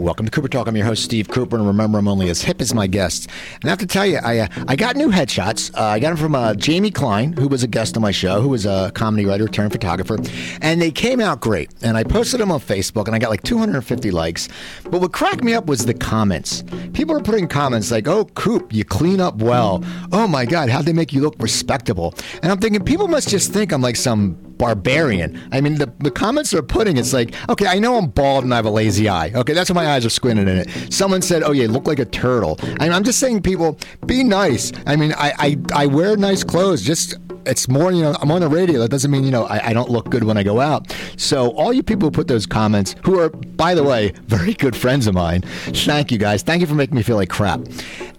Welcome to Cooper Talk. I'm your host, Steve Cooper, and remember, I'm only as hip as my guests. And I have to tell you, I uh, I got new headshots. Uh, I got them from uh, Jamie Klein, who was a guest on my show, who was a comedy writer turned photographer, and they came out great. And I posted them on Facebook, and I got like 250 likes. But what cracked me up was the comments. People are putting comments like, "Oh, Coop, you clean up well. Oh my God, how'd they make you look respectable?" And I'm thinking, people must just think I'm like some barbarian. I mean, the, the comments they're putting, it's like, okay, I know I'm bald and I have a lazy eye. Okay, that's why my eyes are squinting in it. Someone said, oh, yeah, look like a turtle. I mean, I'm just saying, people, be nice. I mean, I, I, I wear nice clothes. Just, it's more, you know, I'm on the radio. That doesn't mean, you know, I, I don't look good when I go out. So, all you people who put those comments, who are, by the way, very good friends of mine, thank you guys. Thank you for making me feel like crap.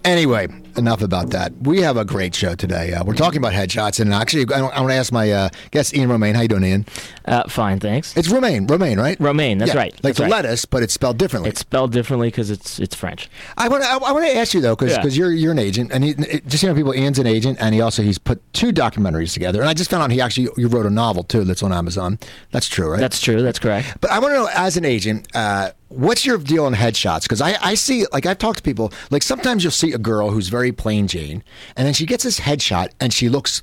Anyway, enough about that. We have a great show today. Uh, we're talking about headshots, and actually, I, I want to ask my uh, guest, Ian Roumain. How you doing, Ian? Uh, fine, thanks. It's Romaine, Romaine, right? Romaine, that's Yeah, right. Like that's the right. lettuce, but it's spelled differently. It's spelled differently because it's it's French. I want to. I, want to ask you though, because Yeah. you're you're an agent, and he, it- just you know, people. Ian's an agent, and he also he's put two documentaries together. And I just found out he actually you wrote a novel too that's on Amazon. That's true, right? That's true. That's correct. But I want to know, as an agent, uh, what's your deal on headshots? Because I, I see, like, I've talked to people, like, sometimes you'll see a girl who's very plain Jane, and then she gets this headshot and she looks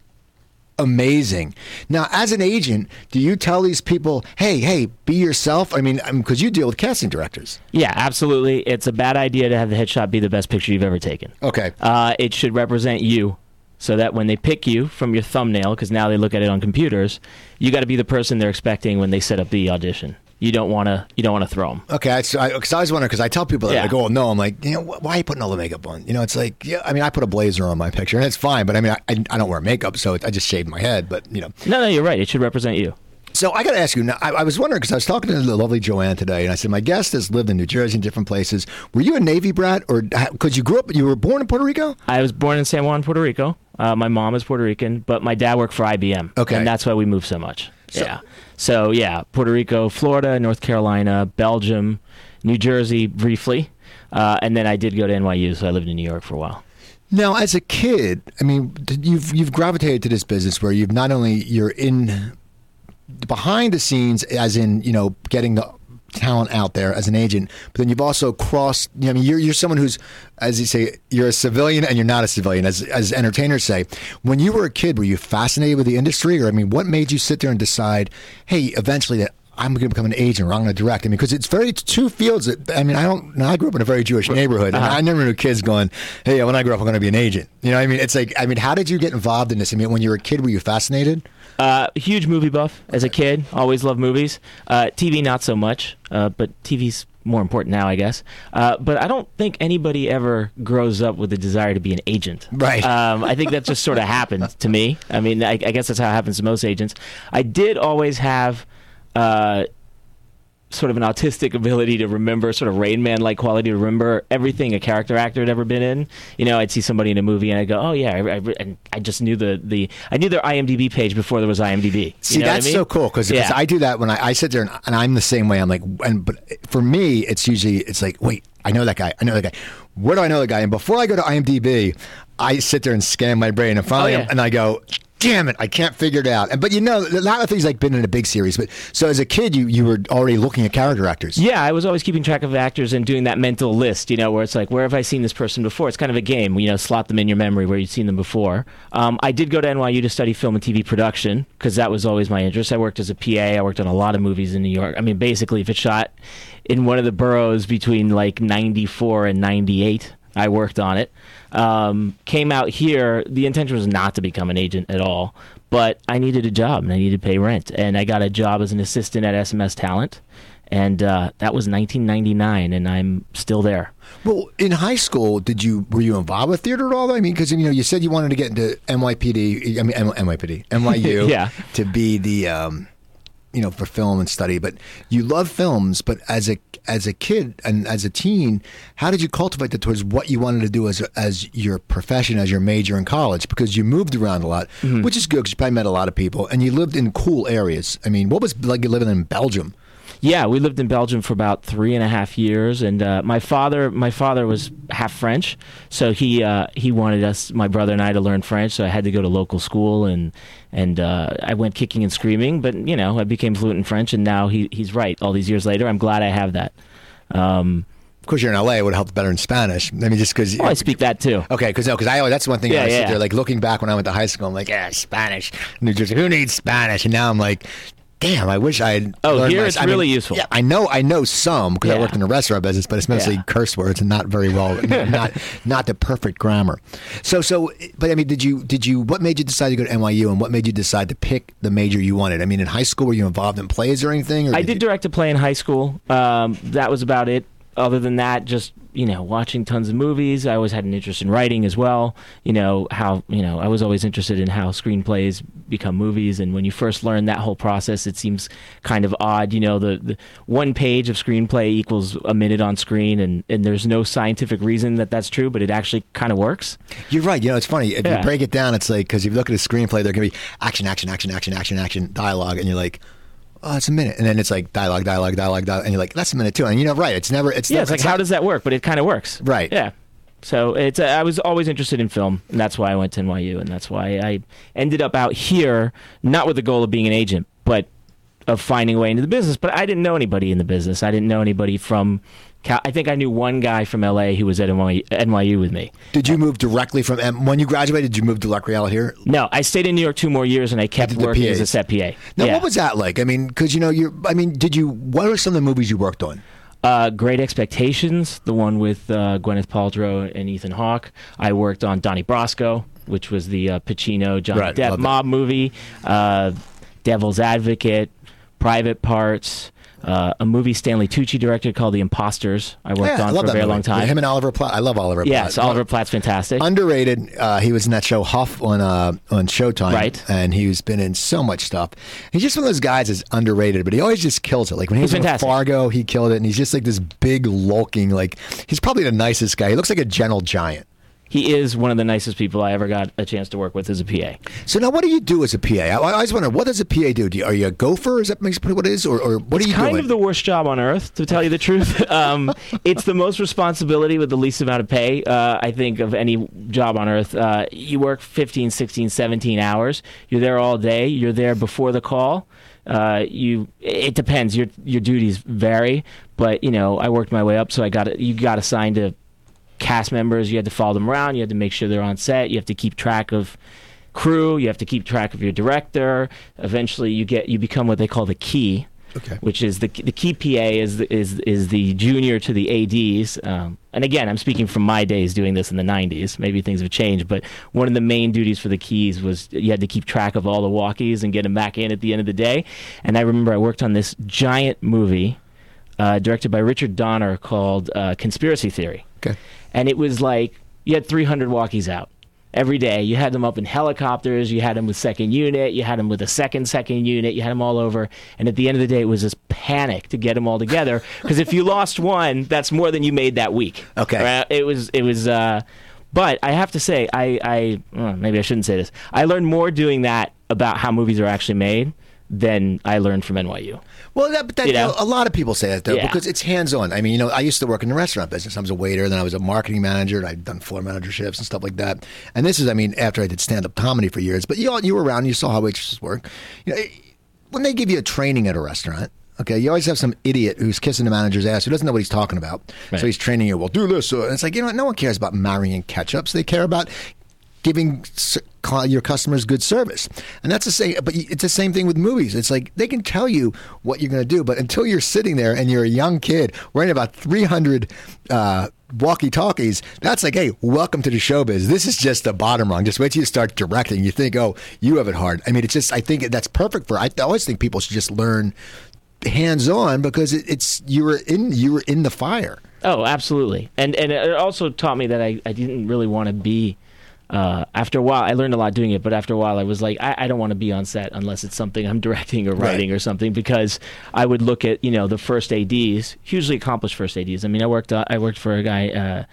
amazing. Now, as an agent, do you tell these people, hey, hey, be yourself? I mean, because you deal with casting directors. Yeah, absolutely. It's a bad idea to have the headshot be the best picture you've ever taken. Okay. Uh, it should represent you, so that when they pick you from your thumbnail, because now they look at it on computers, you got to be the person they're expecting when they set up the audition. You don't want to. You don't want to throw them. Okay, because I, 'cause I was wondering because I tell people that Yeah. oh, no, I'm like, you know, wh- why are you putting all the makeup on? You know, it's like, yeah, I mean, I put a blazer on my picture and it's fine, but I mean, I, I, I don't wear makeup, so I just shaved my head. But you know, No, no, you're right. It should represent you. So I got to ask you. Now, I, I was wondering because I was talking to the lovely Joanne today, and I said my guest has lived in New Jersey and different places. Were you a Navy brat, or because you grew up, you were born in Puerto Rico? I was born in San Juan, Puerto Rico. Uh, my mom is Puerto Rican, but my dad worked for IBM. Okay. And that's why we moved so much. So- yeah. So, yeah, Puerto Rico, Florida, North Carolina, Belgium, New Jersey briefly. Uh, and then I did go to NYU, so I lived in New York for a while. Now, as a kid, I mean, you've you've gravitated to this business where you've not only you're in behind the scenes, as in you know getting the talent out there as an agent, but then you've also crossed. You know, I mean, you're you're someone who's, as you say, you're a civilian and you're not a civilian, as as entertainers say. When you were a kid, were you fascinated with the industry, or I mean, what made you sit there and decide, hey, eventually that. I'm going to become an agent, or I'm going to direct. I mean, because it's very two fields. That, I mean, I don't. I grew up in a very Jewish neighborhood, and uh-huh. I never knew kids going, "Hey, when I grow up, I'm going to be an agent." You know, what I mean, it's like, I mean, how did you get involved in this? I mean, when you were a kid, were you fascinated? Uh, huge movie buff as a kid. Always loved movies. Uh, TV, not so much, uh, but TV's more important now, I guess. Uh, but I don't think anybody ever grows up with the desire to be an agent. Right. Um, I think that just sort of happened to me. I mean, I, I guess that's how it happens to most agents. I did always have. Sort of an autistic ability to remember, sort of Rain Man like quality to remember everything a character actor had ever been in. You know, I'd see somebody in a movie and I'd go, oh yeah, I, I, and I just knew the, the I knew their IMDb page before there was IMDb. See, what I that's mean? so cool because Yeah. I do that when I, I sit there and, and I'm the same way. I'm like, and but for me, it's usually it's like, wait, I know that guy. I know that guy. Where do I know that guy? And before I go to IMDb, I sit there and scan my brain, and finally, Oh, yeah. and I go. Damn it! I can't figure it out. And but you know, a lot of things like been in a big series. But so as a kid, you you were already looking at character actors. Yeah, I was always keeping track of actors and doing that mental list, you know, where it's like, where have I seen this person before? It's kind of a game, you know, slot them in your memory where you've seen them before. Um, I did go to NYU to study film and TV production because that was always my interest. I worked as a PA. I worked on a lot of movies in New York. I mean, basically, if it's shot in one of the boroughs between like 94 and 98, I worked on it. Um, came out here. The intention was not to become an agent at all, but I needed a job and I needed to pay rent. And I got a job as an assistant at SMS Talent. And uh, that was 1999, and I'm still there. Well, in high school, did you were you involved with theater at all? I mean, because you know, you said you wanted to get into NYPD. I mean, M- NYPD, NYU. Yeah. To be the, um, you know, for film and study. But you love films. But as a as a kid and as a teen, how did you cultivate that towards what you wanted to do as as your profession, as your major in college? Because you moved around a lot, mm-hmm. which is good because you probably met a lot of people and you lived in cool areas. I mean, what was like living in Belgium? Yeah, we lived in Belgium for about three and a half years, and uh, my father, my father was half French, so he uh, he wanted us, my brother and I, to learn French. So I had to go to local school, and and uh, I went kicking and screaming, but you know, I became fluent in French, and now he he's right. All these years later, I'm glad I have that. Um, course, you're in LA. It would have helped better in Spanish. I mean, just because. Oh, I speak that too. Okay, because no, because I always, that's one thing Yeah, I yeah. there like looking back when I went to high school. I'm like, yeah, Spanish, New Jersey. Who needs Spanish? And now I'm like, damn, I wish I. had Oh, here my- it's I mean, really useful. Yeah, I know, I know some because I worked in the restaurant business, but it's mostly Yeah. curse words and not very well, not not the perfect grammar. So, so, but I mean, did you did you what made you decide to go to NYU and what made you decide to pick the major you wanted? I mean, in high school, were you involved in plays or anything? Or I did you- direct a play in high school. Um, that was about it. Other than that, just you know, watching tons of movies. I always had an interest in writing as well. You know how you know I was always interested in how screenplays become movies. And when you first learn that whole process, it seems kind of odd. You know, the, the one page of screenplay equals a minute on screen, and and there's no scientific reason that that's true, but it actually kind of works. You're right. You know, it's funny. If you break it down, it's like because if you look at a screenplay, there can be action, action, action, action, action, action, dialogue, and you're like, oh, it's a minute, and then it's like dialogue, dialogue, dialogue, dialogue, and you're like, that's a minute too. And you know, right? It's never. It's Yeah, never, it's like how not- does that work? But it kind of works. Right. Yeah. So it's uh, I was always interested in film, and that's why I went to NYU, and that's why I ended up out here, not with the goal of being an agent, but of finding a way into the business. But I didn't know anybody in the business. I didn't know anybody from. Cal- I think I knew one guy from LA who was at NYU, NYU with me. Did you move directly from M- when you graduated? Did you move directly out here? No, I stayed in New York two more years, and I kept did the working as a PAs. set PA. Now, yeah. what was that like? I mean, because you know, you're. I mean, did you? What are some of the movies you worked on? Uh, Great Expectations, the one with uh, Gwyneth Paltrow and Ethan Hawke. I worked on Donnie Brasco, which was the uh, Pacino Johnny Right, Depp love that. mob movie. Uh, Devil's Advocate, Private Parts. Uh, a movie Stanley Tucci directed called The Imposters. I worked yeah, I on love for a very movie. long time. Him and Oliver Platt. I love Oliver. Platt. Yes. Oliver Platt's fantastic. Underrated. Uh, he was in that show Huff on uh, on Showtime, Right. And he's been in so much stuff. He's just one of those guys that's underrated, but he always just kills it. Like when he was He's in. Fargo, he killed it, and he's just like this big, lulking. Like he's probably the nicest guy. He looks like a gentle giant. He is one of the nicest people I ever got a chance to work with as a PA. So now, what do you do as a PA? I, I always wonder, what does a PA do? do you, are you a gopher? Is that what it is, or, or what are you kind doing? of the worst job on earth, to tell you the truth. um, it's the most responsibility with the least amount of pay, uh, I think, of any job on earth. Uh, you work 15, 16, 17 hours. You're there all day. You're there before the call. Uh, you it depends. Your your duties vary, but you know I worked my way up, so I got you got assigned to cast members. You had to follow them around. You had to make sure they're on set. You have to keep track of crew. You have to keep track of your director. Eventually, you get you become what they call the key, Okay. which is the the key PA is the, is is the junior to the ads. Um, and again, I'm speaking from my days doing this in the '90s. Maybe things have changed, but one of the main duties for the keys was you had to keep track of all the walkies and get them back in at the end of the day. And I remember I worked on this giant movie uh, directed by Richard Donner called uh, Conspiracy Theory Okay. And it was like you had 300 walkies out every day. You had them up in helicopters. You had them with second unit. You had them with a second second unit. You had them all over. And at the end of the day, it was this panic to get them all together because if you lost one, that's more than you made that week. Okay. Right? It was it was. Uh, but I have to say, I I uh, maybe I shouldn't say this. I learned more doing that about how movies are actually made than I learned from NYU. Well, that, but that, You know? a lot of people say that though Yeah. because it's hands on. I mean, you know, I used to work in the restaurant business. I was a waiter, then I was a marketing manager, and I've done floor managerships and stuff like that. And this is, I mean, after I did stand up comedy for years. But you all, you were around, you saw how waitresses work. You know, when they give you a training at a restaurant. Okay, you always have some idiot who's kissing the manager's ass who doesn't know what he's talking about. Right. So he's training you. Well, do this. Uh, and it's like you know, what? no one cares about marrying ketchups. They care about giving your customers good service. And that's the same, but it's the same thing with movies. It's like they can tell you what you're going to do, but until you're sitting there and you're a young kid wearing about 300 uh, walkie talkies, that's like, hey, welcome to the showbiz. This is just the bottom rung. Just wait till you start directing. You think, oh, you have it hard. I mean, it's just, I think that's perfect for, I always think people should just learn hands on because it, it's, you were in, you were in the fire. Oh, absolutely. And and it also taught me that I, I didn't really want to be. Uh, after a while, I learned a lot doing it, but after a while, I was like, I, I don't want to be on set unless it's something I'm directing or Right. writing or something, because I would look at you know the first ads, hugely accomplished first ads. I mean, I worked uh, I worked for a guy uh,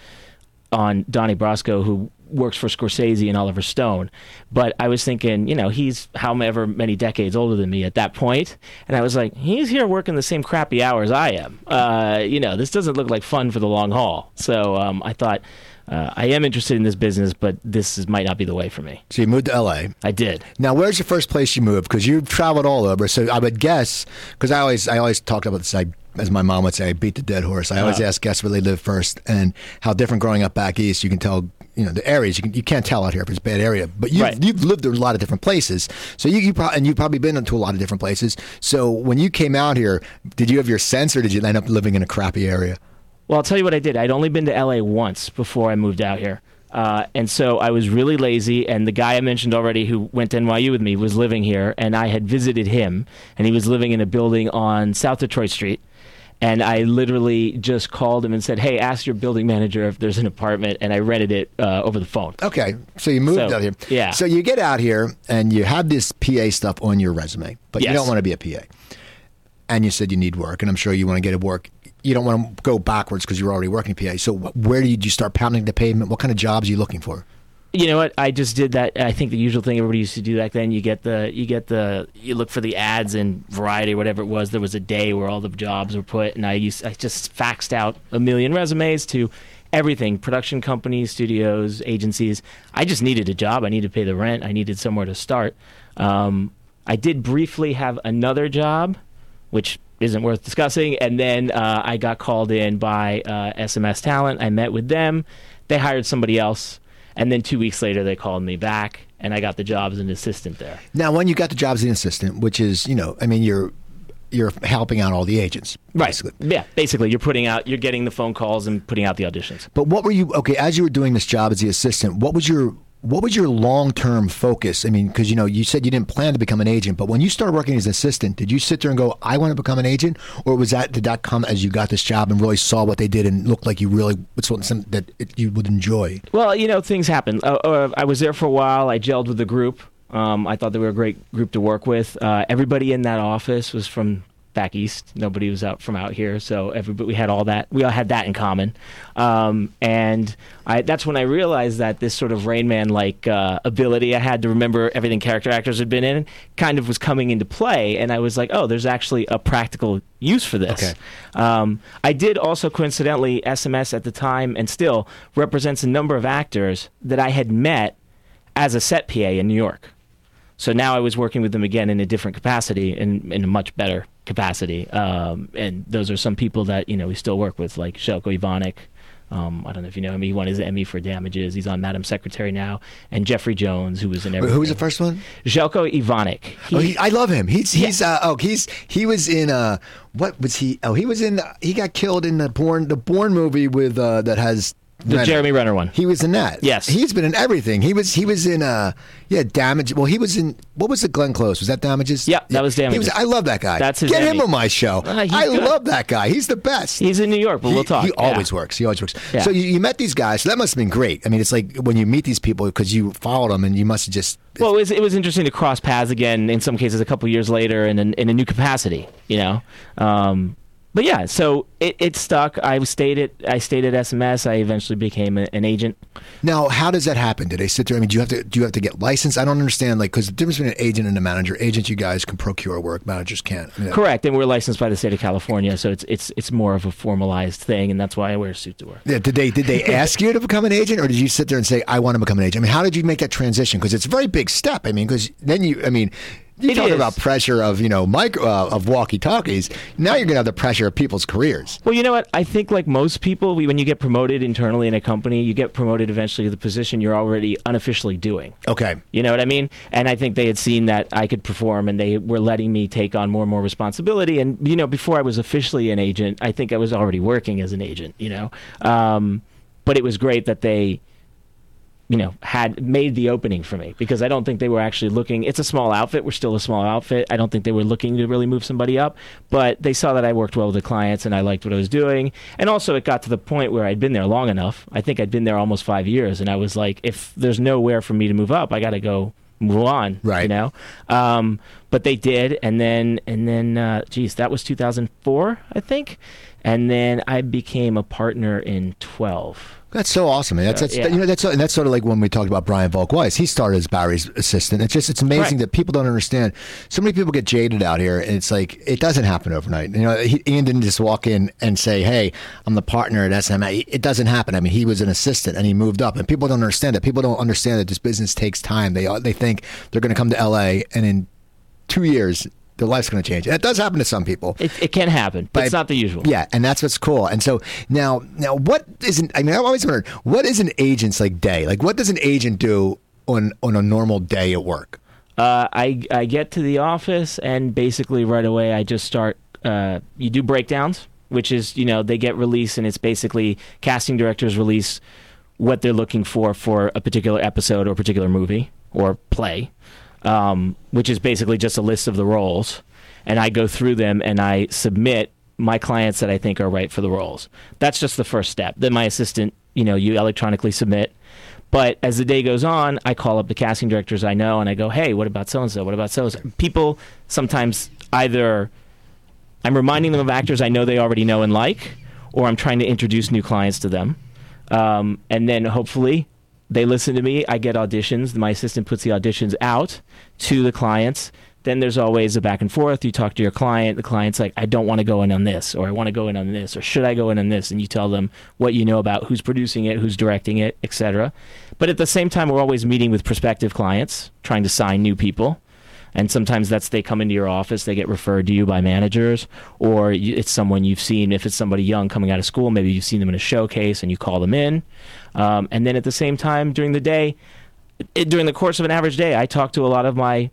on Donnie Brasco who works for Scorsese and Oliver Stone. But I was thinking, you know, he's however many decades older than me at that point, and I was like, he's here working the same crappy hours I am. Uh, you know, this doesn't look like fun for the long haul. So um, I thought. Uh, I am interested in this business, but this is, might not be the way for me. So you moved to LA. I did. Now, where's the first place you moved? Because you've traveled all over. So I would guess, because I always, I always talked about this. I, as my mom would say, I beat the dead horse. I always Uh. ask guests where they live first and how different growing up back east. You can tell, you know, the areas. You, can, you can't tell out here if it's a bad area, but you've, Right. you've lived in a lot of different places. So you, you pro- and you've probably been to a lot of different places. So when you came out here, did you have your sense, or did you end up living in a crappy area? Well, I'll tell you what I did. I'd only been to LA once before I moved out here. Uh, and so I was really lazy, and the guy I mentioned already who went to NYU with me was living here, and I had visited him, and he was living in a building on South Detroit Street. And I literally just called him and said, "Hey, ask your building manager if there's an apartment," and I rented it uh, over the phone. Okay, so you moved So, out here. yeah. So you get out here and you have this PA stuff on your resume, but you Yes. don't want to be a PA. And you said you need work, and I'm sure you want to get a work. You don't want to go backwards because you're already working PA. So where did you start pounding the pavement? What kind of jobs are you looking for? You know what? I just did that. I think the usual thing everybody used to do back then. You get the, you get the, you look for the ads in Variety or whatever it was. There was a day where all the jobs were put, and I used, I just faxed out a million resumes to everything: production companies, studios, agencies. I just needed a job. I needed to pay the rent. I needed somewhere to start. Um, I did briefly have another job, which isn't worth discussing. And then uh, I got called in by uh, SMS Talent. I met with them. They hired somebody else. And then two weeks later, they called me back, and I got the job as an assistant there. Now, when you got the job as an assistant, which is, you know, I mean, you're you're helping out all the agents, basically. Yeah, basically, you're putting out, you're getting the phone calls and putting out the auditions. But what were you okay as you were doing this job as the assistant? What was your what was your long term focus? I mean, because you know you said you didn't plan to become an agent, but when you started working as an assistant, did you sit there and go, "I want to become an agent," or was that did that come as you got this job and really saw what they did and looked like you really it's something that it, you would enjoy? Well, you know, things happen. Uh, uh, I was there for a while. I gelled with the group. Um, I thought they were a great group to work with. Uh, everybody in that office was from back east. Nobody was out from out here, so everybody we had all that. We all had that in common. Um, and I, that's when I realized that this sort of Rain Man like uh, ability I had to remember everything character actors had been in kind of was coming into play. And I was like, oh, there's actually a practical use for this. Okay. Um, I did also coincidentally SMS at the time and still represents a number of actors that I had met as a set PA in New York. So now I was working with them again in a different capacity and in a much better capacity. Um, and those are some people that you know we still work with, like Željko Ivanek. Um, I don't know if you know him. He won his Emmy for Damages. He's on Madam Secretary now, and Jeffrey Jones, who was in everything. Who was the first one? Željko Ivanek. He, Oh, he, I love him. He's he's uh, oh he's he was in uh what was he? Oh, he was in he got killed in the Bourne the Bourne movie with uh that has the Renner. Jeremy Renner one. He was in that. Yes. he's been in everything. He was he was in uh yeah damage. Well, he was in what was the Glenn Close? Was that damages? Yeah, that was Damages. I love that guy. That's his Get him on my show. Uh, I good. love that guy. He's the best. He's in New York, but He- we'll talk. He Yeah. always works. He always works. Yeah. So you, you met these guys. So that must have been great. I mean, it's like when you meet these people because you followed them and you must have just. Well, it was, it was interesting to cross paths again. In some cases, a couple years later, in in a new capacity. You know, um, but yeah. So it, it stuck. I stayed at I stayed at SMS. I eventually became a, an agent. Now, how does that happen? Do they sit there? I mean, do you have to do you have to get licensed? I don't understand. Like, because the difference between an agent and a manager. Agents, you guys can procure work. Managers can't. I mean, Correct, and we're licensed by the state of California, so it's it's it's more of a formalized thing, and that's why I wear a suit to work. Yeah, did they did they ask you to become an agent, or did you sit there and say, "I want to become an agent"? I mean, how did you make that transition? Because it's a very big step. I mean, because then you, I mean, you It talk is. about pressure of you know micro uh, of walkie talkies. Now you're gonna have the pressure of people's careers. Well, you know what? I think like most people, we, when you get promoted internally in a company, you get promoted eventually to the position you're already unofficially doing. Okay. You know what I mean? And I think they had seen that I could perform and they were letting me take on more and more responsibility. And, you know, before I was officially an agent, I think I was already working as an agent, you know? Um, but it was great that they, you know, had made the opening for me because I don't think they were actually looking. It's a small outfit. We're still a small outfit. I don't think they were looking to really move somebody up, but they saw that I worked well with the clients and I liked what I was doing. And also, it got to the point where I'd been there long enough. I think I'd been there almost five years, and I was like, if there's nowhere for me to move up, I got to go move on. Right. You know. Um, but they did, and then and then, uh, geez, that was 2004, I think. And then I became a partner in 12. That's so awesome. Man. That's, that's yeah. you know that's and that's sort of like when we talked about Brian Volk-Weiss. He started as Barry's assistant. It's just it's amazing Right. that people don't understand. So many people get jaded out here, and it's like it doesn't happen overnight. You know, he, Ian didn't just walk in and say, "Hey, I'm the partner at SMA." It doesn't happen. I mean, he was an assistant and he moved up, and people don't understand that. People don't understand that this business takes time. They they think they're going to come to LA and in two years their life's going to change. And it does happen to some people. It, it can happen, but But- it's not the usual. Yeah, and that's what's cool. And so now, now what isn't? I mean, I've always wondered what is an agent's like day? Like, what does an agent do on on a normal day at work? Uh, I I get to the office and basically right away I just start. Uh, you do breakdowns, which is you know they get released and it's basically casting directors release what they're looking for for a particular episode or particular movie or play, um, which is basically just a list of the roles, and I go through them and I submit my clients that I think are right for the roles. That's just the first step. Then my assistant, you know, you electronically submit. But as the day goes on, I call up the casting directors I know and I go, hey, what about so and so? What about so and so? People sometimes either I'm reminding them of actors I know they already know and like, or I'm trying to introduce new clients to them. Um, and then hopefully they listen to me. I get auditions. My assistant puts the auditions out to the clients. Then there's always a back and forth. You talk to your client. The client's like, I don't want to go in on this, or I want to go in on this, or should I go in on this? And you tell them what you know about who's producing it, who's directing it, etc. But at the same time, we're always meeting with prospective clients, trying to sign new people. And sometimes that's they come into your office, they get referred to you by managers, or it's someone you've seen. If it's somebody young coming out of school, maybe you've seen them in a showcase and you call them in. Um, and then at the same time during the day, it, during the course of an average day, I talk to a lot of my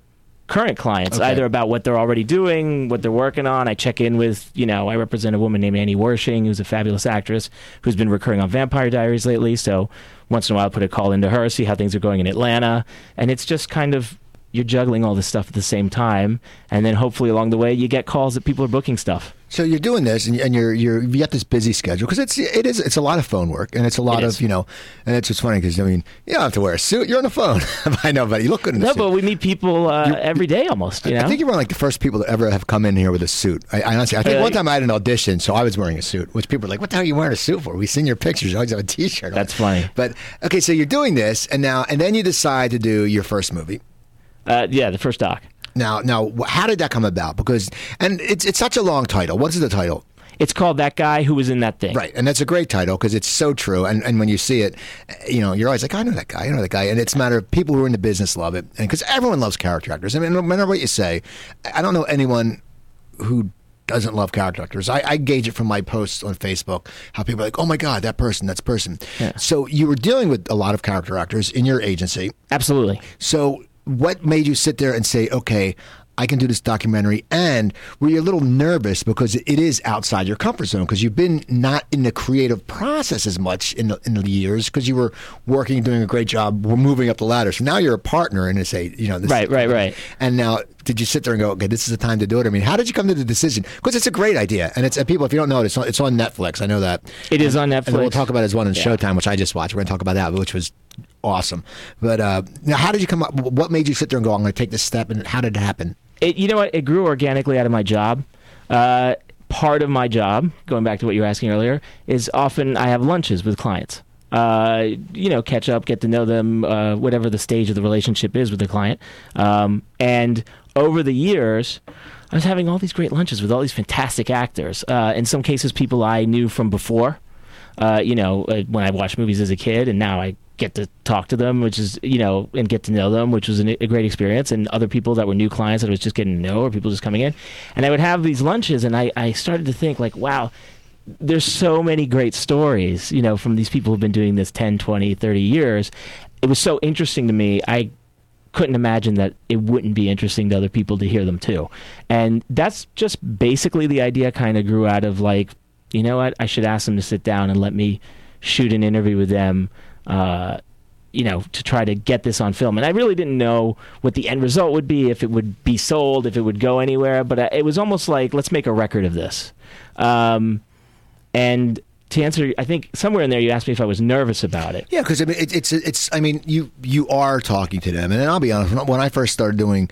current clients, Okay. either about what they're already doing, what they're working on. I check in with, you know, I represent a woman named Annie Wersching, who's a fabulous actress who's been recurring on Vampire Diaries lately. So once in a while, I put a call into her, see how things are going in Atlanta. And it's just kind of, you're juggling all this stuff at the same time. And then hopefully along the way, you get calls that people are booking stuff. So you're doing this, and, and you're you're you got this busy schedule because it's it is it's a lot of phone work, and it's a lot It of you know, and it's just funny because I mean you don't have to wear a suit. You're on the phone. I know, but you look good in a No, suit. but we meet people uh, every day almost, you know? I think you're one of like the first people to ever have come in here with a suit. I, I honestly, I think one time I had an audition, so I was wearing a suit, which people were like, "What the hell are you wearing a suit for?" We've seen your pictures. You always have a T-shirt. on. That's funny. But okay, so you're doing this, and now and then you decide to do your first movie. uh, yeah, the first doc. Now, now, how did that come about? Because and it's it's such a long title. What's the title? It's called That Guy Who Was in That Thing. Right, and that's a great title because it's so true. And and when you see it, you know, you're always like, I know that guy, I know that guy. And it's a matter of people who are in the business love it, and because everyone loves character actors. I mean, no matter what you say, I don't know anyone who doesn't love character actors. I, I gauge it from my posts on Facebook how people are like, oh my god, that person, that's person. Yeah. So you were dealing with a lot of character actors in your agency. Absolutely. So, what made you sit there and say, okay, I can do this documentary? And were you a little nervous because it is outside your comfort zone because you've been not in the creative process as much in the, in the years because you were working, doing a great job, we're moving up the ladder. So now you're a partner and this, a- you know, this, Right, right, right. And now, did you sit there and go, okay, this is the time to do it? I mean, how did you come to the decision? Because it's a great idea, and it's and people. If you don't know it, it's on, it's on Netflix. I know that. It is on And we'll talk about it as one in Yeah. Showtime, which I just watched. We're going to talk about that, which was awesome. But uh, now, how did you come up? What made you sit there and go, "I'm going to take this step"? And how did it happen? It, you know what? It grew organically out of my job. Uh, part of my job, going back to what you were asking earlier, is often I have lunches with clients. Uh, you know, catch up, get to know them, uh, whatever the stage of the relationship is with the client. Um, and over the years, I was having all these great lunches with all these fantastic actors. Uh, in some cases, people I knew from before. Uh, you know, uh, when I watched movies as a kid, and now I get to talk to them, which is you know, and get to know them, which was a great experience. And other people that were new clients that I was just getting to know, or people just coming in, and I would have these lunches, and I, I started to think like, wow, there's so many great stories, you know, from these people who've been doing this 10, 20, 30 years. It was so interesting to me. I couldn't imagine that it wouldn't be interesting to other people to hear them too. And that's just basically the idea kind of grew out of like, you know what, I should ask them to sit down and let me shoot an interview with them. Uh, you know, to try to get this on film. And I really didn't know what the end result would be, if it would be sold, if it would go anywhere. But uh, it was almost like, let's make a record of this. Um, and to answer, I think somewhere in there you asked me if I was nervous about it. Yeah, because I mean, it, it's it's. I mean, you you are talking to them, and I'll be honest. When I first started doing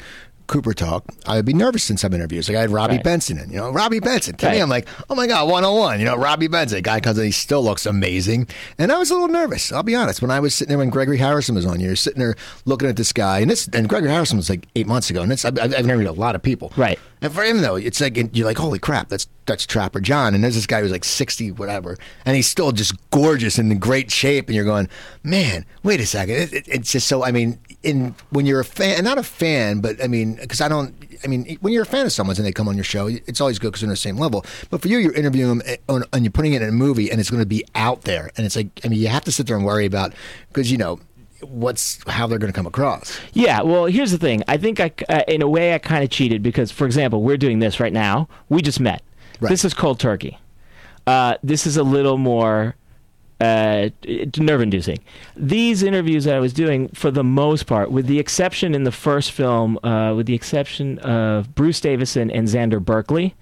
Cooper talk, I would be nervous in some interviews. Like I had Robby Right. Benson in, you know, Robby Benson. To me, I'm like, oh my God, 101. You know, Robby Benson. Guy comes in, he still looks amazing. And I was a little nervous, I'll be honest. When I was sitting there when Gregory Harrison was on, you're sitting there looking at this guy. And this and Gregory Harrison was like eight months ago. And this, I've, I've interviewed a lot of people. Right. And for him though, it's like you're like, holy crap, that's that's Trapper John, and there's this guy who's like sixty, whatever, and he's still just gorgeous and in great shape, and you're going, man, wait a second, it, it, it's just so. I mean, in when you're a fan, and not a fan, but I mean, because I don't, I mean, when you're a fan of someone's and they come on your show, it's always good because they're on the same level. But for you, you're interviewing them and, and you're putting it in a movie, and it's going to be out there, and it's like, I mean, you have to sit there and worry about because you know what's how they're going to come across. Yeah, well, here's the thing. I think I, uh, in a way, I kind of cheated because, for example, we're doing this right now. We just met. Right. This is cold turkey. Uh, this is a little more uh, nerve-inducing. These interviews that I was doing, for the most part, with the exception in the first film, uh, with the exception of Bruce Davison and Xander Berkeley,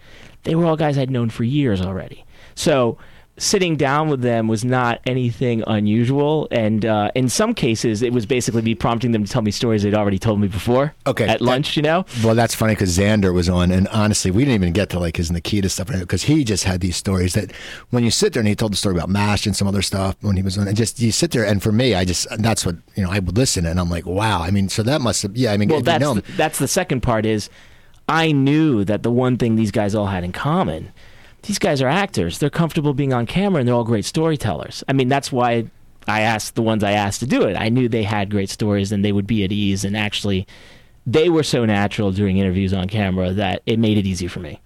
they were all guys I'd known for years already. So sitting down with them was not anything unusual, and uh, in some cases, it was basically me prompting them to tell me stories they'd already told me before. Okay. At lunch, you know. Well, that's funny because Xander was on, and honestly, we didn't even get to like his Nikita stuff because he just had these stories that when you sit there and he told the story about Mash and some other stuff when he was on, and just you sit there, and for me, I just that's what you know I would listen, and I'm like, wow. I mean, so that must have, yeah. I mean, Well, if you that's know the, that's the second part is I knew that the one thing these guys all had in common, these guys are actors. They're comfortable being on camera and they're all great storytellers. I mean, that's why I asked the ones I asked to do it. I knew they had great stories and they would be at ease and actually they were so natural during interviews on camera that it made it easy for me.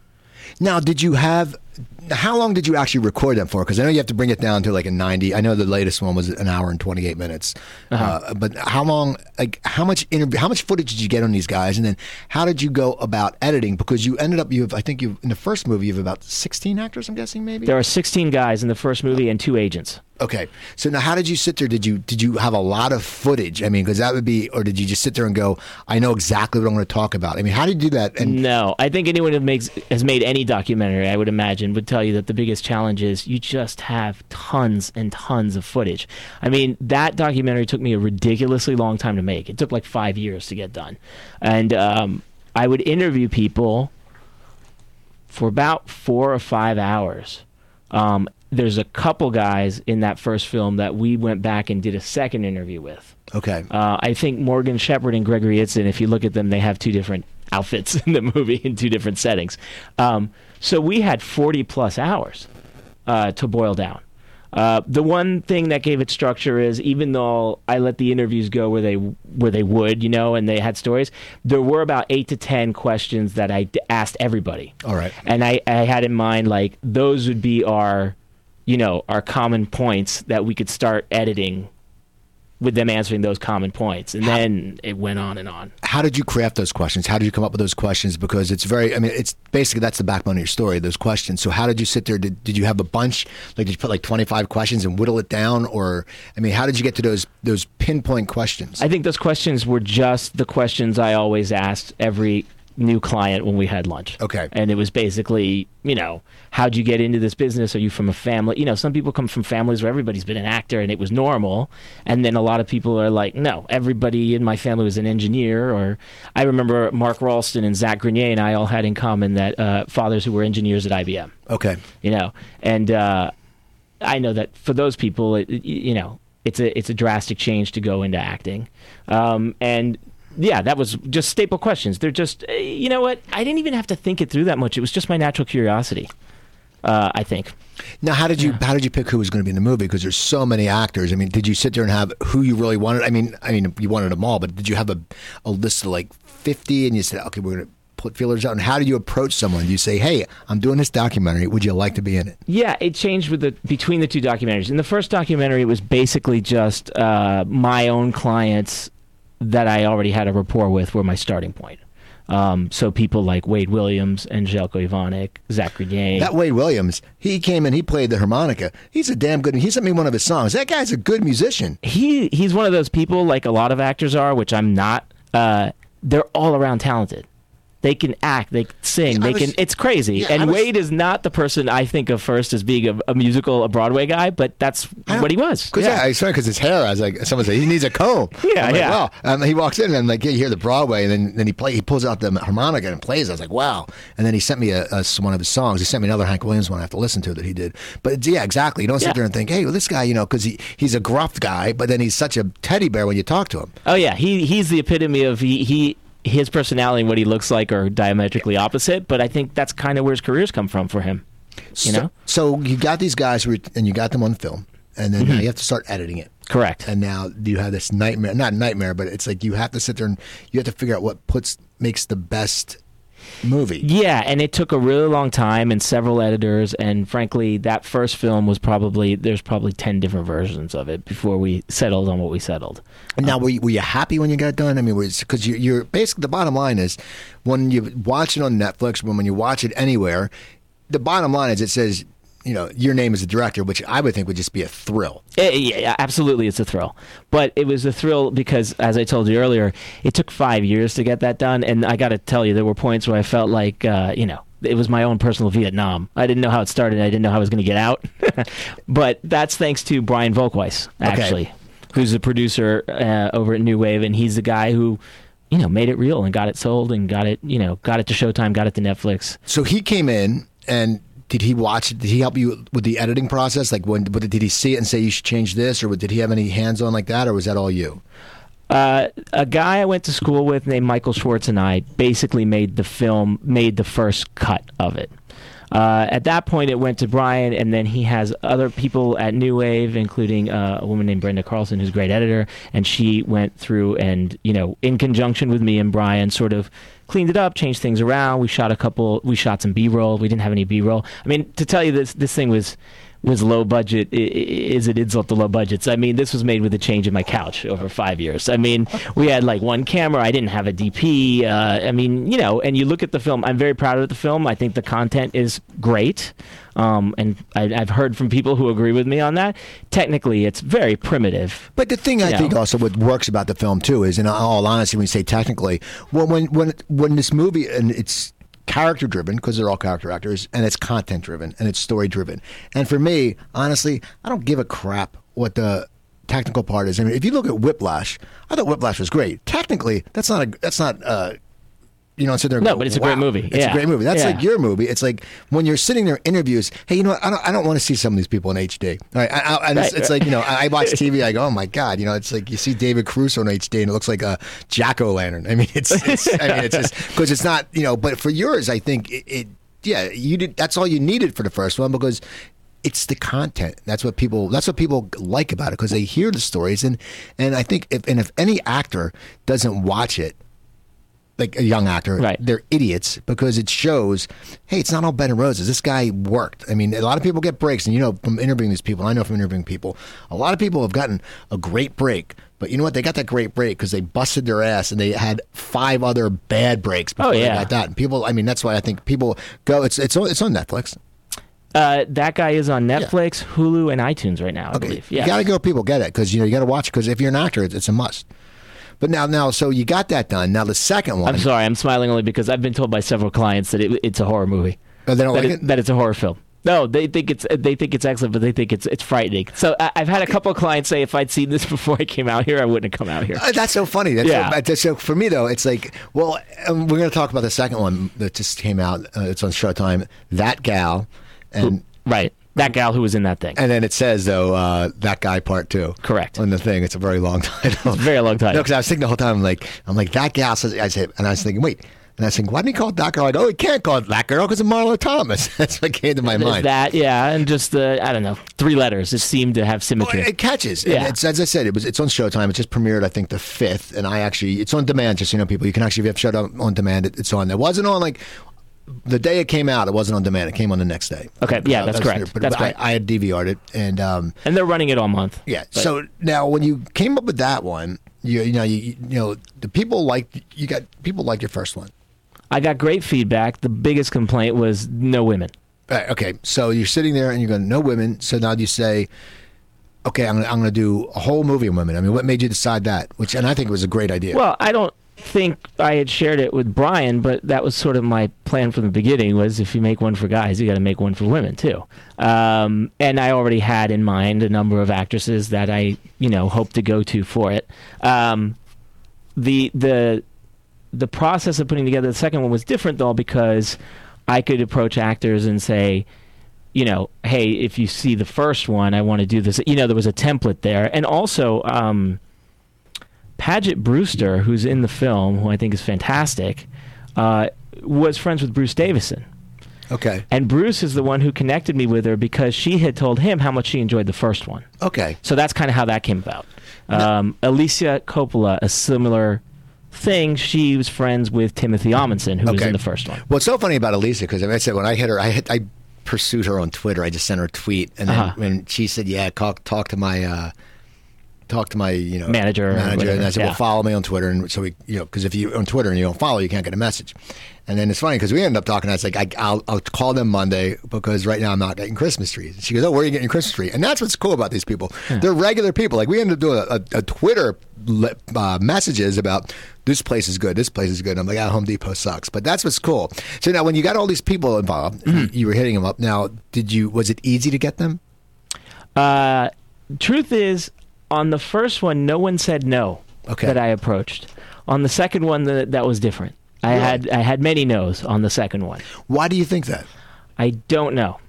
now, did you have? How long did you actually record them for? Because I know you have to bring it down to like a 90. I know the latest one was an hour and 28 minutes. Uh-huh. uh but how long? Like how much interview? How much footage did you get on these guys? And then how did you go about editing? Because you ended up you have I think you in the first movie you have about 16 actors. I'm guessing maybe. There are 16 guys in the first movie and two agents. Okay, so now how did you sit there? Did you did you have a lot of footage? I mean, because that would be, or did you just sit there and go, "I know exactly what I'm going to talk about"? I mean, how did you do that? And No, I think anyone who makes has made any documentary, I would imagine, would tell you that the biggest challenge is you just have tons and tons of footage. I mean, that documentary took me a ridiculously long time to make. It took like five years to get done, and um, I would interview people for about four or five hours. Um, there's a couple guys in that first film that we went back and did a second interview with. okay, Uh, I think Morgan Sheppard and Gregory Itzin, if you look at them, they have two different outfits in the movie in two different settings. Um, so we had 40 plus hours uh, to boil down. Uh, the one thing that gave it structure is even though I let the interviews go where they where they would, you know, and they had stories, there were about eight to ten questions that I d- asked everybody. all right. And I, I had in mind like those would be our, you know, our common points that we could start editing with them answering those common points. And then it went on and on. How did you craft those questions? How did you come up with those questions? Because it's very, I mean, it's basically that's the backbone of your story. Those questions. So how did you sit there? Did, did you have a bunch? Like, did you put like 25 questions and whittle it down, or I mean, how did you get to those those pinpoint questions? I think those questions were just the questions I always asked every new client when we had lunch. Okay. And it was basically, you know, how'd you get into this business? Are you from a family? You know, some people come from families where everybody's been an actor and it was normal. And then a lot of people are like, no, everybody in my family was an engineer. Or I remember Mark Rolston and Zach Grenier and I all had in common that uh, fathers who were engineers at IBM okay, you know and uh, i know that for those people it, you know it's a it's a drastic change to go into acting um, and yeah that was just staple questions they're just eh, you know what i didn't even have to think it through that much it was just my natural curiosity uh, i think Now, how did you how did you pick who was going to be in the movie? Because there's so many actors. I mean, did you sit there and have who you really wanted? I mean, I mean, you wanted them all, but did you have a, a list of like 50 and you said, okay, we're going to put feelers out? And how do you approach someone? Do you say, hey, I'm doing this documentary. Would you like to be in it? Yeah, it changed with the between the two documentaries. In the first documentary, it was basically just uh, my own clients that I already had a rapport with were my starting point. Um, so people like Wade Williams, Angelico Ivanek, Zachary Grenier. That Wade Williams, he came in, he played the harmonica. He's a damn good. He sent me one of his songs. That guy's a good musician. he he's one of those people like a lot of actors are, which I'm not. Uh, they're all around talented. They can act, they can sing, Yeah, they was- can. It's crazy. Yeah, and was- Wade is not the person I think of first as being a, a musical, a Broadway guy, but that's what he was. Cause yeah, I swear, because his hair, I was like, someone said he needs a comb. Yeah, I'm like, yeah. Wow. Um, he walks in and I'm like, yeah, you hear the Broadway, and then, then he play, he pulls out the harmonica and plays. I was like, wow. And then he sent me a, a one of his songs. He sent me another Hank Williams one I have to listen to that he did. But yeah, exactly. You don't sit Yeah. there and think, hey, well, this guy, you know, because he, he's a gruff guy, but then he's such a teddy bear when you talk to him. Oh yeah, he he's the epitome of he he his personality and what he looks like are diametrically opposite. But I think that's kind of where his careers come from for him. You so, know, So you got these guys, and you got them on film, and then now mm-hmm. you have to start editing it. correct. and now you have this nightmare not nightmare but it's like you have to sit there and you have to figure out what puts makes the best movie Yeah, and it took a really long time and several editors, and frankly, that first film was probably there's probably ten different versions of it before we settled on what we settled. and now um, were you, were you happy when you got done i mean because you, you're basically the bottom line is when you watch it on netflix when, when you watch it anywhere the bottom line is it says you know your name as a director which i would think would just be a thrill Eh, yeah, absolutely, it's a thrill. But it was a thrill because, as I told you earlier, it took five years to get that done, and I got to tell you, there were points where I felt like, uh, you know. It was my own personal Vietnam. I didn't know how it started. I didn't know how I was going to get out. but that's thanks to Brian Volk-Weiss, actually, who's a producer uh, over at New Wave, and he's the guy who, you know, made it real and got it sold and got it, you know, got it to Showtime, got it to Netflix. so he came in and did he watch it? Did he help you with the editing process? Like, when did he see it and say you should change this, or did he have any hands on like that, or was that all you? Uh, a guy I went to school with named Michael Schwartz and I basically made the film, made the first cut of it. Uh, at that point, it went to Brian, and then he has other people at New Wave, including uh, a woman named Brenda Carlson, who's a great editor, and she went through and, you know, in conjunction with me and Brian, sort of cleaned it up, changed things around. We shot a couple, we shot some B-roll. We didn't have any B-roll. I mean, to tell you this, this thing was was low budget is it insult to low budgets? I mean this was made with a change in my couch over five years. I mean we had like one camera. I didn't have a dp uh, i mean you know and you look at the film. I'm very proud of the film. I think the content is great um, and I, i've heard from people who agree with me on that technically it's very primitive But the thing I Yeah. think also what works about the film too is, in all honesty, when you say technically, well, when when when this movie and it's character driven because they're all character actors, and it's content driven and it's story driven. And for me, honestly, I don't give a crap what the technical part is. I mean, if you look at Whiplash, I thought Whiplash was great. Technically, that's not a that's not. Uh, you know, sit there and No, go, but it's a great movie. It's Yeah. a great movie. That's Yeah. like your movie. It's like when you're sitting there in interviews. Hey, you know what? I don't. I don't want to see some of these people in HD. All right, I, I, and it's, Right, it's right. like you know, I I watch TV. I go, oh my god, you know, it's like you see David Caruso in HD, and it looks like a jack o' lantern. I mean, it's, it's I mean, it's just because it's not, you know. But for yours, I think it, it, yeah, you did. That's all you needed for the first one because it's the content. That's what people. That's what people like about it because they hear the stories, and and I think if and if any actor doesn't watch it. Like a young actor, Right. they're idiots because it shows, hey, it's not all bed and roses. This guy worked. I mean, a lot of people get breaks, and you know from interviewing these people, I know from interviewing people, a lot of people have gotten a great break. But you know what? They got that great break because they busted their ass and they had five other bad breaks before Oh, yeah. they got that. And people, I mean, that's why I think people go. It's it's on, it's on Netflix. uh, that guy is on netflix hulu and itunes right now i Okay, believe you got to go. People get it because you know you got to watch because if you're an actor, it's, it's a must. But now, now, so you got that done. Now the second one, i'm sorry i'm smiling only because i've been told by several clients that it, it's a horror movie Oh, they don't that, like it- it? that it's a horror film. No, they think it's they think it's excellent, but they think it's it's frightening. So I, I've had a couple of clients say if I'd seen this before I came out here, I wouldn't have come out here. Uh, That's so funny. That's Yeah. so, that's so for me though, it's like, well, um, we're going to talk about the second one that just came out. Uh, it's on Showtime. That gal, and Right, that gal who was in that thing. and then it says though uh, that guy part two. Correct. On the thing, it's a very long title. It's a very long title. No, because I was thinking the whole time, I'm like, I'm like that gal says. I said, and I was thinking, wait. And I was thinking, why didn't he call it that girl? I go, oh, he can't call it that girl because of Marlo Thomas. That's what came to my There's mind. that, yeah, and just the I don't know, three letters. It seemed to have Well, symmetry. it catches. Yeah. as I said, it was it's on Showtime. It just premiered, I think, the fifth, and I actually it's on demand. Just so you know, people, you can actually if you have Showtime on demand. It, it's on. It wasn't on like the day it came out. It wasn't on demand. It came on the next day. Okay, yeah, that's was- correct. But, That's I, correct. I had DVR'd it, and um, and they're running it all month. yeah. But- So now, when you came up with that one, you you know you, you know the people like you got people like your first one. I got great feedback. The biggest complaint was no women. Right, okay, so you're sitting there and you're going, no women. So now you say, okay, I'm I'm going to do a whole movie on women. I mean, what made you decide that? Which, and I think it was a great idea. Well, I don't. Think I had shared it with Brian, but that was sort of my plan from the beginning. Was if you make one for guys, you got to make one for women too. Um, and I already had in mind a number of actresses that I, you know, hope to go to for it. Um, the the the process of putting together the second one was different though because I could approach actors and say, you know, hey, if you see the first one, I want to do this. You know, there was a template there, and also. Um, Paget Brewster, who's in the film, who I think is fantastic, uh, was friends with Bruce Davison. Okay. And Bruce is the one who connected me with her because she had told him how much she enjoyed the first one. Okay. So that's kind of how that came about. Um, Alicia Coppola, a similar thing. She was friends with Timothy Omundson, who was in the first one. What's so funny about Alicia, because I said when I hit her, I hit, I pursued her on Twitter. I just sent her a tweet, and then Uh-huh. when she said, "Yeah, talk talk to my." Uh, Talk to my, you know, Manager Manager, and I said, yeah. "Well, follow me on Twitter." And so we, you know, because if you on Twitter and you don't follow, you can't get a message. And then it's funny because we ended up talking. I was like, I, "I'll, I'll call them Monday because right now I'm not getting Christmas trees." She goes, "Oh, where are you getting Christmas tree?" And that's what's cool about these people. They're regular people. Like we ended up doing a, a, a Twitter uh, messages about this place is good, this place is good. And I'm like, ah, Home Depot sucks, but that's what's cool. So now, when you got all these people involved, you, you were hitting them up. Now, did you? Was it easy to get them? Uh, truth is, on the first one, no one said no Okay. that I approached. On the second one, that that was different. I Really? had I had many no's on the second one. Why do you think that? I don't know.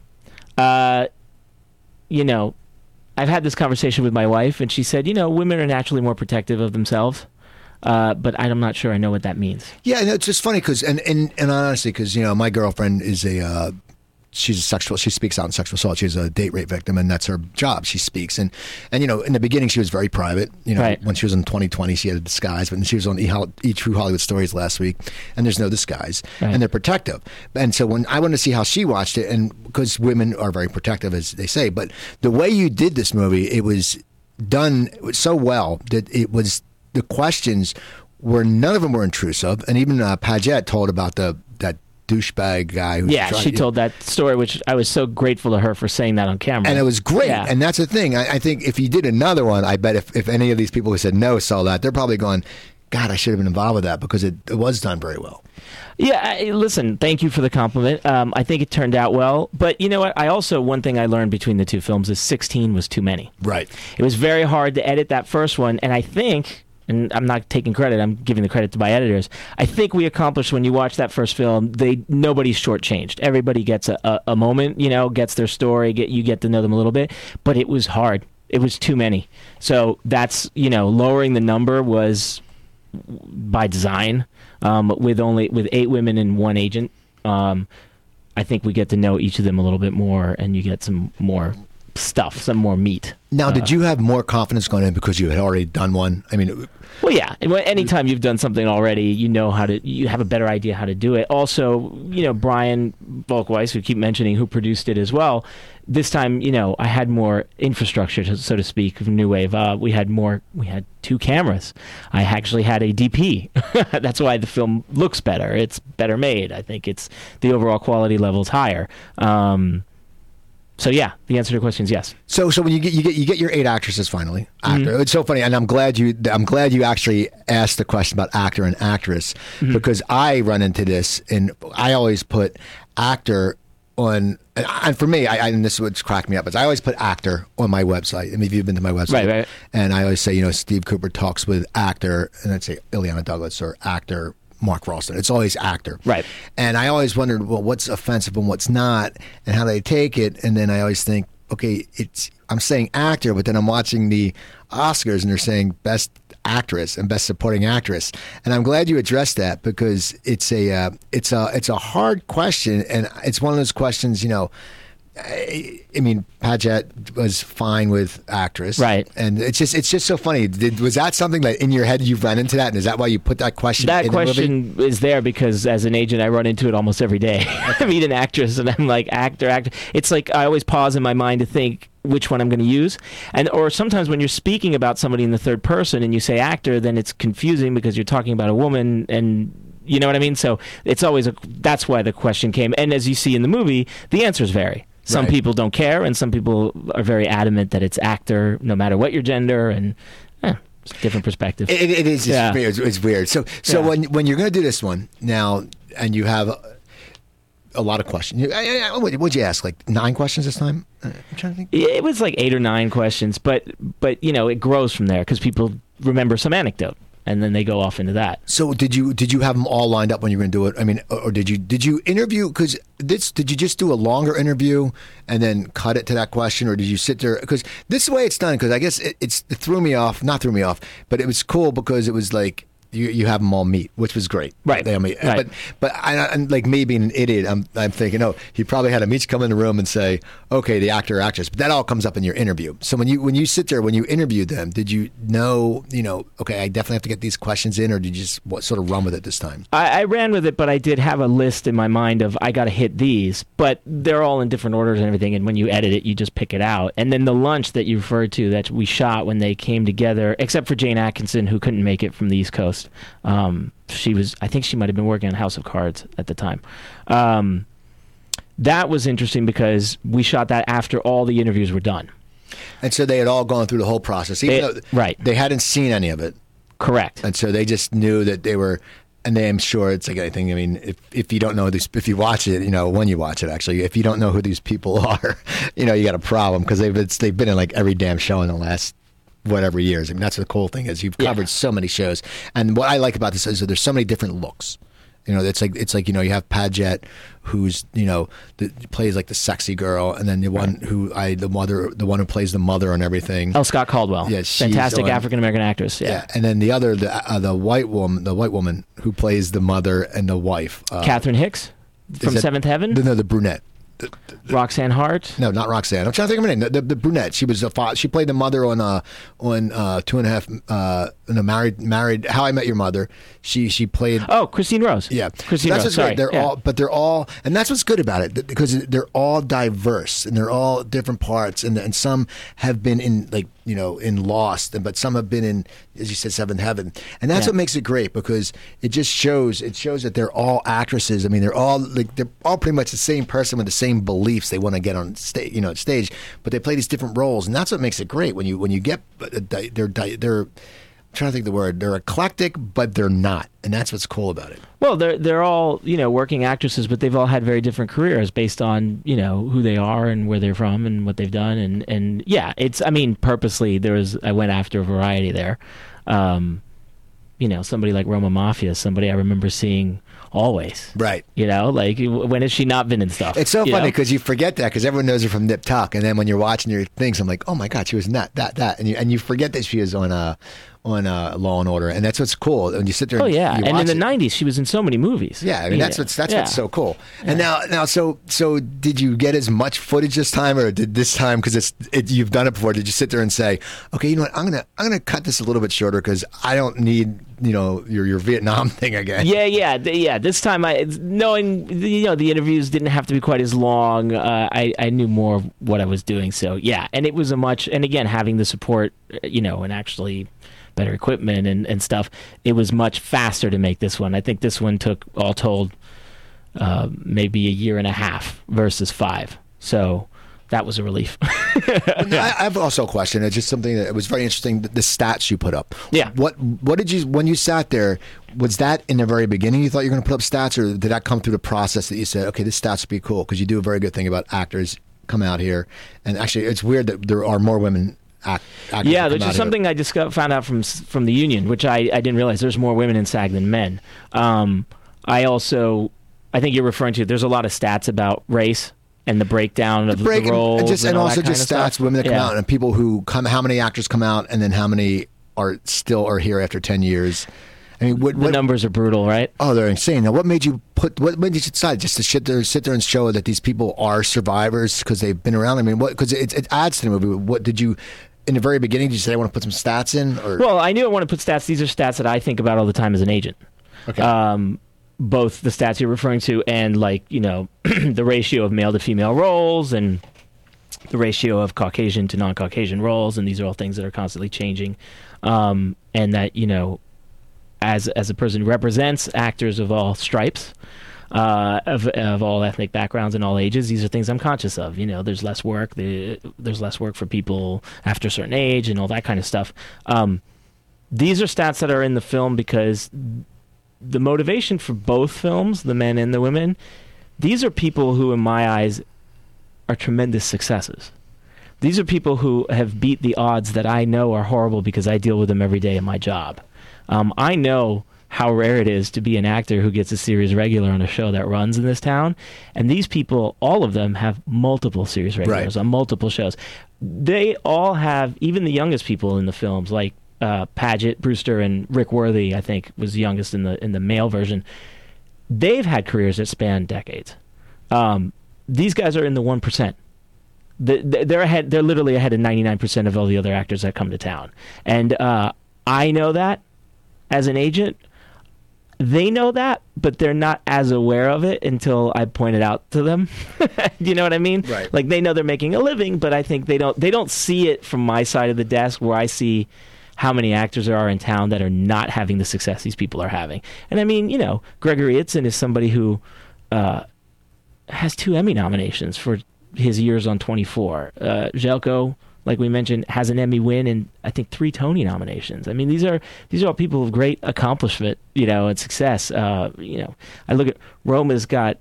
Uh, you know, I've had this conversation with my wife, and she said, you know, women are naturally more protective of themselves. Uh, but I'm not sure I know what that means. Yeah, and it's just funny because, and, and and honestly, because you know, my girlfriend is a. Uh, She's a sexual. She speaks out in sexual assault. She's a date rape victim, and that's her job. She speaks, and and you know, in the beginning, she was very private. You know, Right. when she was in 2020, she had a disguise, but then she was on e, e True Hollywood Stories last week, and there's no disguise, Right. and they're protective. And so when I wanted to see how she watched it, and because women are very protective, as they say, but the way you did this movie, it was done so well that it was the questions were none of them were intrusive, and even uh, Paget told about the douchebag guy. Yeah, she told that story, which I was so grateful to her for saying that on camera. and it was great. Yeah. And that's the thing. I, I think if you did another one, I bet if, if any of these people who said no saw that, they're probably going, God, I should have been involved with that because it, it was done very well. Yeah, I, listen, thank you for the compliment. Um, I think it turned out well. But you know what? I also, one thing I learned between the two films is 16 was too many. Right. It was very hard to edit that first one, and I think, and I'm not taking credit, I'm giving the credit to my editors. I think we accomplished when you watch that first film. They nobody's shortchanged. Everybody gets a, a, a moment, you know, gets their story. Get you get to know them a little bit, but it was hard. It was too many. So that's you know, lowering the number was by design. Um, with only with eight women and one agent. Um, I think we get to know each of them a little bit more, and you get some more stuff, some more meat. Now, did you have more confidence going in because you had already done one? I mean, Well, yeah. and when- Anytime you've done something already, you know how to. You have a better idea how to do it. Also, you know Brian Volk-Weiss, who keep mentioning, who produced it as well. This time, you know, I had more infrastructure, to, so to speak, of New Wave. Uh, we had more. We had two cameras. I actually had a DP. That's why the film looks better. It's better made. I think it's the overall quality level is higher. Um, so yeah, the answer to your question is yes. So, so when you get you get you get your eight actresses finally, actor. Mm-hmm. It's so funny, and I'm glad you I'm glad you actually asked the question about actor and actress Mm-hmm. because I run into this, and I always put actor on, and, and for me, I, I and this would crack me up is I always put actor on my website. I mean, if you've been to my website, Right, right. and I always say, you know, Steve Cooper talks with actor, and I'd say Illeana Douglas or actor. Mark Rolston. It's always actor. Right. And I always wondered, well, what's offensive and what's not, and how they take it. And then I always think, okay, it's I'm saying actor, but then I'm watching the Oscars and they're saying best actress and best supporting actress. And I'm glad you addressed that because it's a uh, it's a it's a hard question, and it's one of those questions, you know. I, I mean, Paget was fine with actress, Right. And it's just it's just so funny. Did, was that something that in your head you ran into that, and is that why you put that question? That in the movie? question is there because as an agent, I run into it almost every day. I meet an actress and I'm like, actor, actor. It's like I always pause in my mind to think which one I'm going to use. And or sometimes when you're speaking about somebody in the third person and you say actor, then it's confusing because you're talking about a woman and you know what I mean? So it's always a that's why the question came. And as you see in the movie, the answers vary. Some Right. people don't care and some people are very adamant that it's actor no matter what your gender and eh, different perspective. It, it is. It's, Yeah. weird. It's, weird. So, so Yeah. when when you're going to do this one now, and you have a, lot of questions, you, I, I, what would you ask? Like nine questions this time? Uh, I'm trying to think. it was like eight or nine questions, but but you know it grows from there because people remember some anecdote and then they go off into that. So did you did you have them all lined up when you were going to do it? I mean, or, did you did you interview? Because this did you just do a longer interview and then cut it to that question, or did you sit there? Because this is the way it's done. Because I guess it, it's it threw me off. Not threw me off, but it was cool because it was like. You, you have them all meet, which was great. Right. They all meet. Right. But but I, and like me being an idiot, I'm I'm thinking, oh, he probably had them each come in the room and say, okay, the actor or actress. But that all comes up in your interview. So when you when you sit there, when you interviewed them, did you know, you know, okay, I definitely have to get these questions in, or did you just what, sort of run with it this time? I, I ran with it, but I did have a list in my mind of I got to hit these, but they're all in different orders and everything. And when you edit it, you just pick it out. And then the lunch that you referred to that we shot when they came together, except for Jayne Atkinson who couldn't make it from the East Coast. Um, she was, I think she might have been working on House of Cards at the time. Um, that was interesting because we shot that after all the interviews were done. And so they had all gone through the whole process, even It- though right. they hadn't seen any of it, Correct. and so they just knew that they were. And they, I'm sure it's like anything. I mean, if if you don't know these, if you watch it, you know when you watch it. Actually, if you don't know who these people are, you know you got a problem because they've it's, they've been in like every damn show in the last whatever years. I mean, that's the cool thing is you've Yeah. covered so many shows, and what I like about this is that there's so many different looks. You know, it's like it's like you know you have Paget, who's you know the, plays like the sexy girl, and then the one who I the mother, the one who plays the mother and everything. Oh, Scott Caldwell. Yeah, fantastic African American actress. Yeah. Yeah, and then the other, the uh, the white woman, the white woman who plays the mother and the wife. Uh, Catherine Hicks from that- Seventh Heaven. no, no, Roxanne Hart. No, not Roxanne. I'm trying to think of her name. The, the, brunette. She was a fa- she played the mother on uh on uh two and a half uh no married married How I Met Your Mother. She she played. Oh, Christine Rose. Yeah, Christine that's Rose. Sorry. great. They're Yeah. all, but they're all, and that's what's good about it because they're all diverse and they're all different parts, and and some have been in like you know in Lost, and but some have been in, as you said, Seventh Heaven, and that's Yeah. what makes it great because it just shows it shows that they're all actresses. I mean, they're all like they're all pretty much the same person with the same beliefs they want to get on stage, you know, stage, but they play these different roles, and that's what makes it great when you when you get uh, they're they're. Trying to think of the word. They're eclectic, but they're not, and that's what's cool about it. Well, they're they're all you know working actresses, but they've all had very different careers based on you know who they are and where they're from and what they've done, and and yeah, it's I mean purposely there was I went after a variety there. Um, you know, somebody like Roma Maffia, somebody I remember seeing always. Right. You know, like when has she not been in stuff? It's so funny because you forget that because everyone knows her from Nip Tuck, and then when you're watching your things, I'm like, oh my god, she was in that, that, that, and you and you forget that she was on uh, on uh, Law and Order, and that's what's cool. When you sit there, Oh and yeah, and in the '90s she was in so many movies. Yeah, I mean that's what's that's Yeah. what's so cool. And now now so so did you get as much footage this time, or did this time because it's it, you've done it before? Did you sit there and say, okay, you know what, I'm gonna I'm gonna cut this a little bit shorter because I don't need you know your your Vietnam thing again. Yeah, yeah, yeah. This time, I knowing you know the interviews didn't have to be quite as long. Uh, I I knew more of what I was doing, so yeah. And it was a much and again having the support, uh, you know, and actually better equipment and and stuff. It was much faster to make this one. I think this one took all told uh, maybe a year and a half versus five. So that was a relief. I, I have also a question. It's just something that was very interesting. The, the stats you put up. Yeah. What What did you when you sat there? Was that in the very beginning? You thought you were going to put up stats, or did that come through the process that you said, okay, this stats would be cool because you do a very good thing about actors come out here, and actually, it's weird that there are more women. Act, Yeah, which is something I discovered, found out from from the union, which I, I didn't realize. There's more women in SAG than men. Um, I also, I think you're referring to. There's a lot of stats about race and the breakdown of the, break and- roles, and, just, and, all also just stats, women that come Yeah. out, and people who come. How many actors come out, and then how many are still are here after ten years? I mean, what, The what numbers are brutal, right? Oh, they're insane. Now, what made you put? What made you decide just to sit there, sit there and show that these people are survivors because they've been around? I mean, what? Because it, it adds to the movie. What did you? In the very beginning, did you say I want to put some stats in? Or Well, I knew I want to put stats. These are stats that I think about all the time as an agent. okay, um, both the stats you're referring to and like you know the ratio of male to female roles and the ratio of Caucasian to non-Caucasian roles, and these are all things that are constantly changing, um, and that you know, as as a person who represents actors of all stripes. Uh, of of all ethnic backgrounds and all ages, these are things I'm conscious of. You know, there's less work. The, there's less work for people after a certain age and all that kind of stuff. Um, these are stats that are in the film because the motivation for both films, the men and the women, these are people who, in my eyes, are tremendous successes. These are people who have beat the odds that I know are horrible because I deal with them every day in my job. Um, I know how rare it is to be an actor who gets a series regular on a show that runs in this town. And these people, all of them, have multiple series regulars Right. on multiple shows. They all have, even the youngest people in the films, like uh, Paget, Brewster, and Rick Worthy, I think was the youngest in the in the male version. They've had careers that span decades. Um, these guys are in the one percent. The, the- they're ahead. They're literally ahead of ninety nine percent of all the other actors that come to town, and uh, I know that as an agent. They know that, but they're not as aware of it until I point it out to them. you know what I mean? Right. Like they know they're making a living, but I think they don't. They don't see it from my side of the desk, where I see how many actors there are in town that are not having the success these people are having. And I mean, you know, Gregory Itzin is somebody who uh, has two Emmy nominations for his years on 24. Uh, Željko, like we mentioned, has an Emmy win and I think three Tony nominations. I mean, these are these are all people of great accomplishment, you know, and success. Uh, you know, I look at Roma's got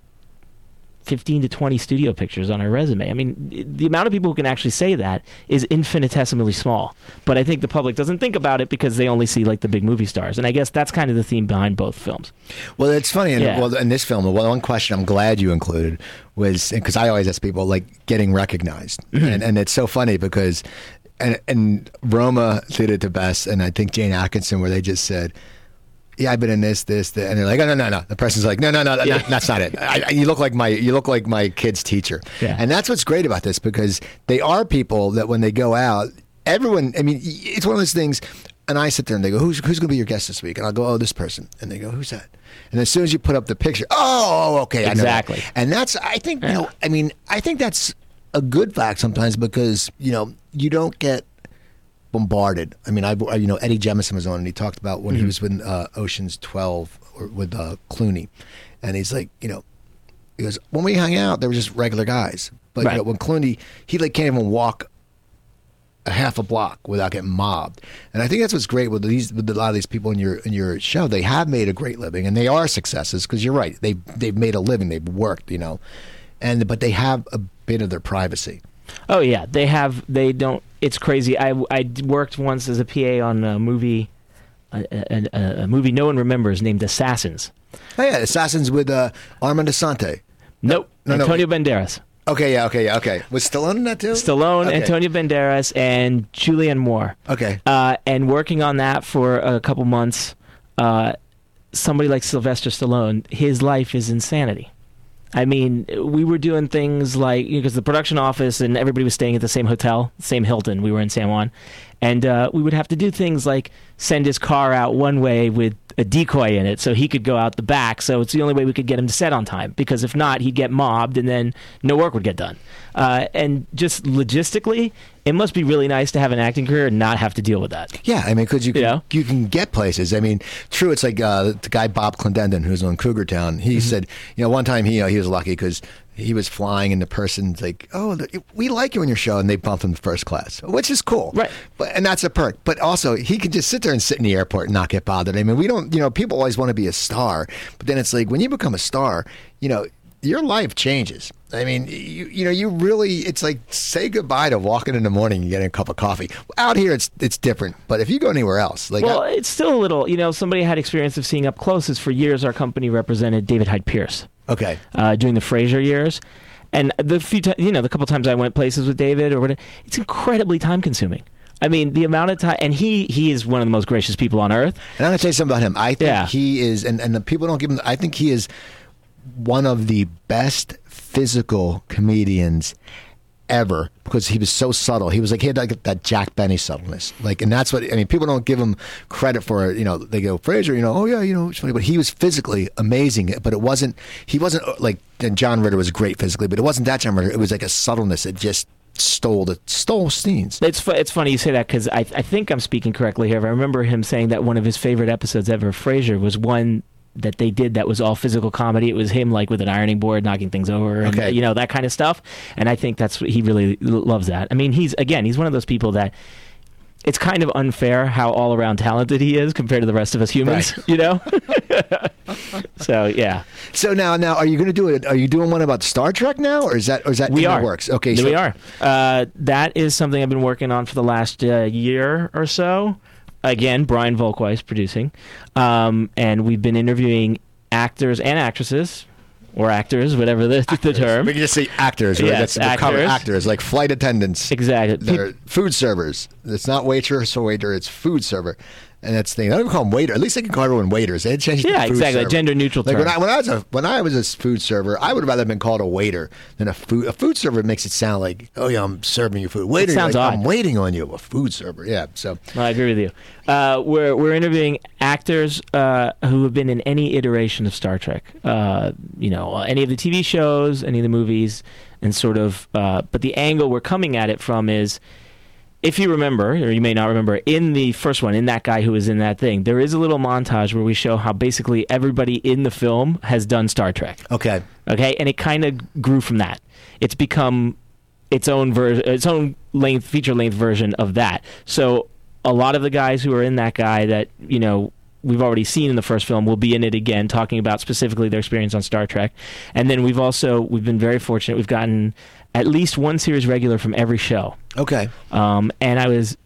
15 to 20 studio pictures on her resume. I mean, the amount of people who can actually say that is infinitesimally small. But I think the public doesn't think about it because they only see like the big movie stars. And I guess that's kind of the theme behind both films. Well, it's funny. And Yeah. well, in this film, the one question I'm glad you included was because I always ask people like getting recognized, Mm-hmm. and and it's so funny because and and Roma did it the best, and I think Jayne Atkinson where they just said. Yeah, I've been in this, this, that, and they're like, oh, no, no, no. The person's like, no, no, no, Yeah. no that's not it. I, I- you look like my, you look like my kid's teacher, Yeah. and that's what's great about this because they are people that when they go out, everyone. I mean, it's one of those things. And I sit there and they go, "Who's who's going to be your guest this week?" And I'll go, "Oh, this person." And they go, "Who's that?" And as soon as you put up the picture, "Oh, oh okay, I know that." Exactly. And that's, I think, you know, I mean, I think that's a good fact sometimes because you know you don't get bombarded. I mean, I you know Eddie Jemison was on and he talked about when he was with uh, Ocean's Twelve or with uh, Clooney, and he's like, you know, he goes when we hung out, they were just regular guys, but Right. you know, when Clooney, he like can't even walk a half a block without getting mobbed. And I think that's what's great with these with a lot of these people in your in your show. They have made a great living and they are successes because you're right. They they've made a living. They've worked, you know, and but they have a bit of their privacy. Oh yeah, they have. They don't. It's crazy. I I worked once as a PA on a movie, a, a, a, movie no one remembers named Assassins. Oh yeah, Assassins with uh, Armand Assante. Nope. no, no. Antonio Banderas, Okay, yeah, okay, yeah, okay. Was Stallone in that too? Stallone, Okay. Antonio Banderas, and Julianne Moore. Okay. Uh, and working on that for a couple months, uh, somebody like Sylvester Stallone, his life is insanity. I mean, we were doing things like because the production office and everybody was staying at the same hotel, same Hilton. We were in San Juan, and uh, we would have to do things like send his car out one way with a decoy in it, so he could go out the back. So it's the only way we could get him to set on time. Because if not, he'd get mobbed, and then no work would get done. Uh, and just logistically, it must be really nice to have an acting career and not have to deal with that. Yeah, I mean, because you can Yeah. you can get places. I mean, true. It's like uh, the guy Bob Clendenin, who's on Cougar Town. He Mm-hmm. said, you know, one time he uh, he was lucky because he was flying, and the person's like, "Oh, we like you in your show," and they bumped him to first class, which is cool, Right. But and that's a perk. But also, he could just sit there and sit in the airport and not get bothered. I mean, we don't, you know, people always want to be a star, but then it's like when you become a star, you know. Your life changes. I mean, you you know, you really. It's like say goodbye to walking in the morning and getting a cup of coffee. Out here, it's it's different. But if you go anywhere else, like Well, I- it's still a little, you know, somebody had experience of seeing up close. Is for years our company represented David Hyde Pierce okay, uh, during the Frasier years, and the few times, you know, the couple times I went places with David or whatever, it's incredibly time consuming. I mean, the amount of time, and he he is one of the most gracious people on earth. and I'm gonna tell you something about him. I think Yeah. he is, and and the people don't give him. I think he is one of the best physical comedians ever because he was so subtle. He was like he had like that Jack Benny subtleness, like, and that's what I mean. People don't give him credit for. It. You know, they go Frasier. You know, oh yeah, you know, it's funny, but he was physically amazing. But it wasn't. He wasn't uh, like and John Ritter was great physically, but it wasn't that John Ritter. It was like a subtleness that just stole the stole scenes. It's fu- it's funny you say that because I I think I'm speaking correctly here. I remember him saying that one of his favorite episodes ever Frasier was one that they did that was all physical comedy. It was him like with an ironing board knocking things over, and Okay. you know that kind of stuff. And I think that's what he really loves that. I mean, he's again, he's one of those people that it's kind of unfair how all around talented he is compared to the rest of us humans, Right. you know? so, yeah. So now, now, are you going to do it? Are you doing one about Star Trek now, or is that, or is that We are. works? Okay, so. we are. Uh, that is something I've been working on for the last uh, year or so. Again, Brian Volk-Weiss producing. Um, and we've been interviewing actors and actresses, or actors, whatever the, the term. We can just say actors, right? Yes, That's actors. actors, like flight attendants. Exactly. They're food servers. It's not waitress or waiter. It's food server, and that's the thing. I don't even call them waiter. At least they can call everyone waiters. They had changed Yeah, exactly, gender-neutral Like when. I when I was a when I was a food server, I would rather have been called a waiter than a food. A food server makes it sound like, oh yeah, I'm serving you food. Waiter, sounds like, I'm waiting on you. A food server, yeah. So I agree with you. Uh, we're we're interviewing actors uh, who have been in any iteration of Star Trek. Uh, you know, any of the TV shows, any of the movies, and sort of. Uh, but the angle we're coming at it from is, if you remember, or you may not remember, in the first one, in that guy who was in that thing, there is a little montage where we show how basically everybody in the film has done Star Trek. okay, Okay, and it kind of grew from that. It's become its own version, its own length, feature length version of that. So a lot of the guys who are in that guy that you know we've already seen in the first film will be in it again, talking about specifically their experience on Star Trek. And then we've also we've been very fortunate. We've gotten at least one series regular from every show. okay. Um, and I was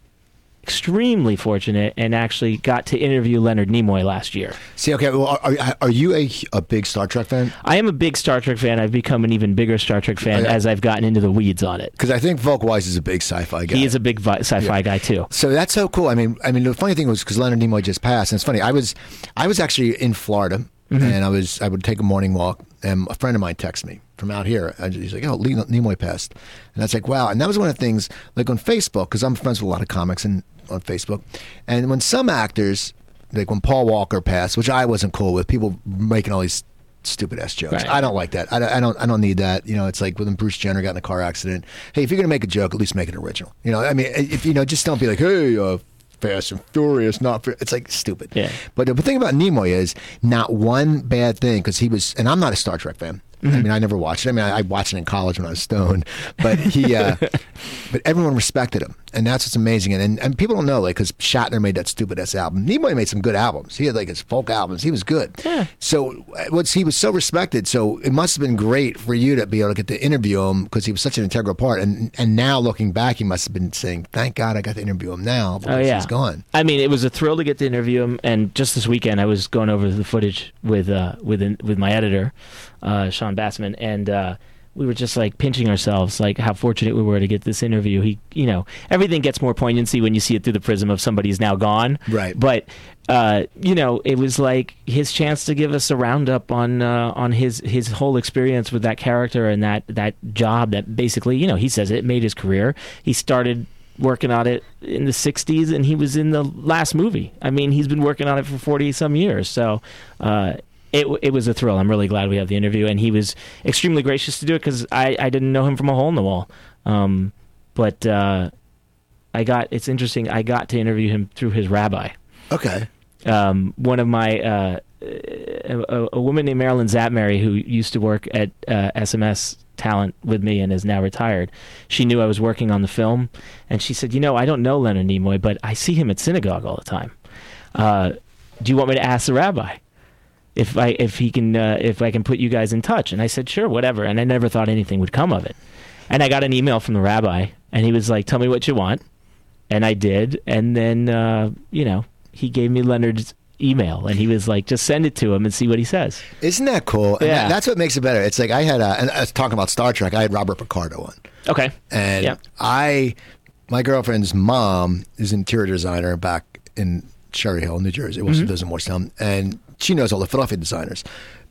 extremely fortunate and actually got to interview Leonard Nimoy last year. See, okay. Well, are, are, you a, a big Star Trek fan? I am a big Star Trek fan. I've become an even bigger Star Trek fan yeah. as I've gotten into the weeds on it. Because I think Volk-Weiss is a big sci-fi guy. He is a big vi- sci-fi guy too. So that's so cool. I mean, I mean, the funny thing was because Leonard Nimoy just passed, and it's funny. I was, I was actually in Florida, Mm-hmm. and I was, I would take a morning walk, and a friend of mine texted me from out here. And he's like, "Oh, Nimoy passed," and I was like, "Wow!" And that was one of the things, like on Facebook, because I'm friends with a lot of comics and on Facebook, and when some actors, like when Paul Walker passed, which I wasn't cool with, people making all these stupid ass jokes. Right. I don't like that. I don't, I don't. I don't need that. You know, it's like when Bruce Jenner got in a car accident. Hey, if you're gonna make a joke, at least make it original. You know, I mean, if you know, just don't be like, hey, uh, Fast and Furious, not. Fa-. It's like stupid. Yeah. But the thing about Nimoy is not one bad thing because he was, and I'm not a Star Trek fan. Mm-hmm. I mean, I never watched it. I mean, I, I watched it in college when I was stoned, but he, uh, but everyone respected him, and that's what's amazing. And and, and people don't know, like, because Shatner made that stupid ass album. Nimoy made some good albums. He had like his folk albums. He was good. Yeah. So uh, what's he was so respected. So it must have been great for you to be able to get to interview him because he was such an integral part. And and now looking back, he must have been saying, "Thank God I got to interview him now because Oh yeah, he's gone." I mean, it was a thrill to get to interview him. And just this weekend, I was going over the footage with uh, with with my editor, uh, Sean Bassman, and uh, we were just like pinching ourselves, like how fortunate we were to get this interview. He, you know, everything gets more poignancy when you see it through the prism of somebody who's now gone. Right. But uh, you know, it was like his chance to give us a roundup on uh, on his his whole experience with that character and that that job that basically, you know, he says it made his career. He started working on it in the 60s and he was in the last movie. I mean, he's been working on it for 40 some years. So, uh, it, it was a thrill. I'm really glad we have the interview, and he was extremely gracious to do it because I, I didn't know him from a hole in the wall. Um, but uh, I got it's interesting. I got to interview him through his rabbi Okay. um, one of my uh, a, a woman named Marilyn Zatmary who used to work at uh, SMS Talent with me and is now retired. She knew I was working on the film, and she said, "You know, I don't know Leonard Nimoy, but I see him at synagogue all the time. Uh, do you want me to ask the rabbi?" If I if he can uh, if I can put you guys in touch, and I said sure, whatever, and I never thought anything would come of it, and I got an email from the rabbi, and he was like, "Tell me what you want," and I did, and then uh, you know he gave me Leonard's email, and he was like, "Just send it to him and see what he says." Isn't that cool? Yeah. that- that's what makes it better. It's like I had, a, and I was talking about Star Trek. I had Robert Picardo on, Okay, and Yeah. I, my girlfriend's mom is an interior designer back in Cherry Hill, New Jersey. Well, she Mm-hmm. lives in Morristown, and she knows all the Philadelphia designers.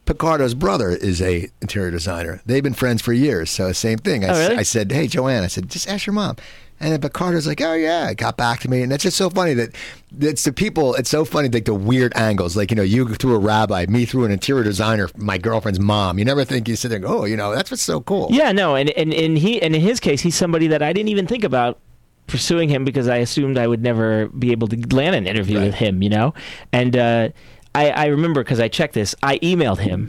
Picardo's brother is a interior designer. They've been friends for years, so same thing. I, Oh, really? I said, "Hey, Joanne," I said, "Just ask your mom." And then Picardo's like, "Oh yeah," it got back to me, and that's just so funny that it's the people. It's so funny, like the weird angles. Like you know, you through a rabbi, me through an interior designer, my girlfriend's mom. You never think you sit there and go, "Oh, you know, that's what's so cool." yeah, no, and and and he and in his case, he's somebody that I didn't even think about pursuing him because I assumed I would never be able to land an interview Right. with him, you know, and uh, I I remember because I checked this, I emailed him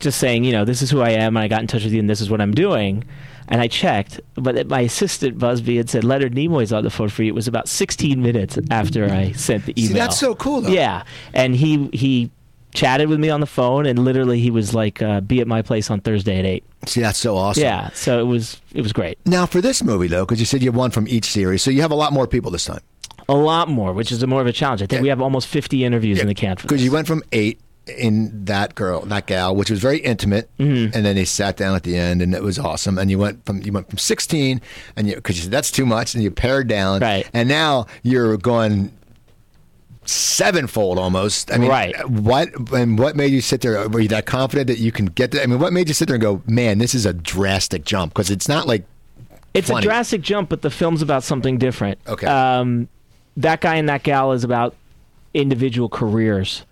just saying, you know, this is who I am, and I got in touch with you, and this is what I'm doing. and I checked, but my assistant Busby had said Leonard Nimoy's on the phone for you. It was about 16 minutes after I sent the email. See, that's so cool, though. Yeah, and he he chatted with me on the phone, and literally he was like, uh, "Be at my place on Thursday at 8. See, that's so awesome. Yeah, so it was it was great. Now for this movie though, because you said you have one from each series, so you have a lot more people this time. A lot more, which is a more of a challenge. I think Yeah. we have almost 50 interviews in the can for Because you went from eight in that girl, that gal, which was very intimate, Mm-hmm. and then they sat down at the end, and it was awesome. And you went from you went from sixteen, and you because you said that's too much, and you pared down, Right. And now you're going sevenfold almost. I mean, Right. What and what made you sit there? Were you that confident that you can get? The, I mean, what made you sit there and go, man, this is a drastic jump? Because it's not like It's funny. a drastic jump, but the film's about something different. Okay. Um, that guy and that gal is about individual careers,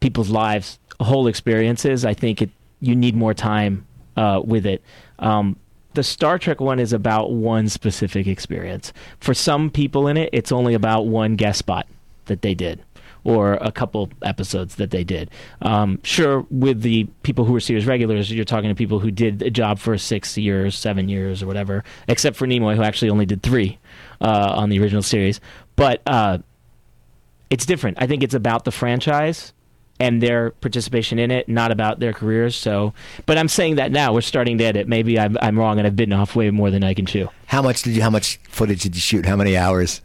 people's lives, whole experiences. I think it you need more time uh, with it. Um, the Star Trek one is about one specific experience. For some people in it, it's only about one guest spot that they did. Or a couple episodes that they did. Um, sure, with the people who were series regulars, you're talking to people who did a job for six years, seven years, or whatever. Except for Nimoy, who actually only did three uh, on the original series. But uh, it's different. I think it's about the franchise and their participation in it, not about their careers. So, but I'm saying that now. We're starting to edit. Maybe I'm, I'm wrong, and I've bitten off way more than I can chew. how much did you? How much footage did you shoot? How many hours?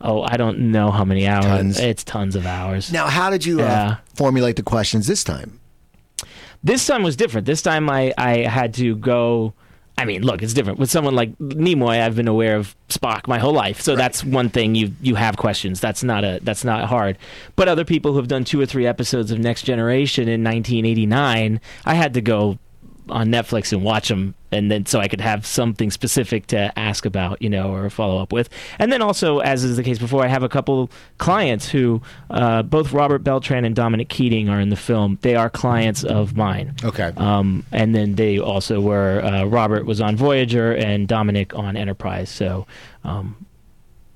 Oh, I don't know how many hours. Tons. It's tons of hours. Now, how did you uh, formulate the questions this time? This time was different. This time I, I had to go. I mean, look, it's different with someone like Nimoy. I've been aware of Spock my whole life, so that's one thing. You you have questions. That's not a that's not hard. But other people who have done two or three episodes of Next Generation in 1989, I had to go on Netflix and watch them, and then so I could have something specific to ask about, you know, or follow up with. And then also, as is the case before, I have a couple clients who, uh, both Robert Beltran and Dominic Keating are in the film. They are clients of mine. Okay. Um, and then they also were uh, Robert was on Voyager and Dominic on Enterprise. So um,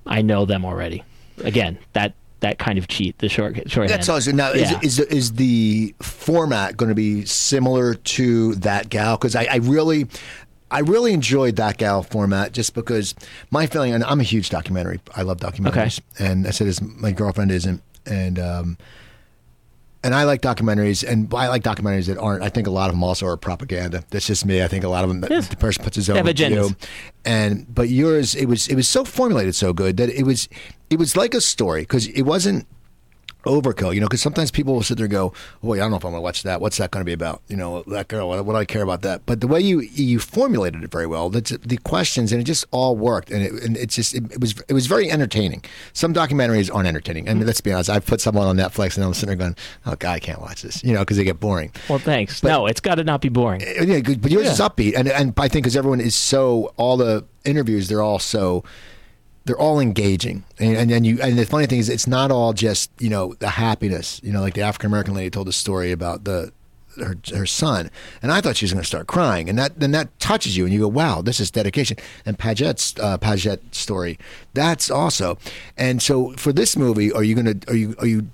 I know them already. Again, that that kind of cheat the short shorthand. That's awesome. Now, Yeah. is, is is the format going to be similar to that gal? Because I, I really, I really enjoyed that gal format just because my feeling, and I'm a huge documentary. I love documentaries, and I said as my girlfriend isn't, and um, and I like documentaries, and I like documentaries that aren't. I think a lot of them also are propaganda. That's just me. I think a lot of them, Yes. the person puts his own view. And but yours, it was it was so formulated so good that it was it was like a story because it wasn't overkill, you know, because sometimes people will sit there and go, oh, wait, I don't know if I'm going to watch that. What's that going to be about? You know, that girl, what, what do I care about that? But the way you you formulated it very well, that's the questions, and it just all worked. And it, and it's just, it, it was it was very entertaining. Some documentaries aren't entertaining. I mean, let's be honest, I've put someone on Netflix and I'm sitting there going, oh, God, I can't watch this, you know, because they get boring. well, thanks. no, it's got to not be boring. Uh, Yeah, good, but yours is upbeat, and and I think because everyone is so all the interviews they're all so they're all engaging, and and then you and the funny thing is it's not all just you know the happiness, you know, like the African American lady told a story about the. Her, her son. And I thought she was going to start crying. And that then that touches you and you go wow this is dedication. And Paget's uh, Paget story that's also and so for this movie are you going to are you are you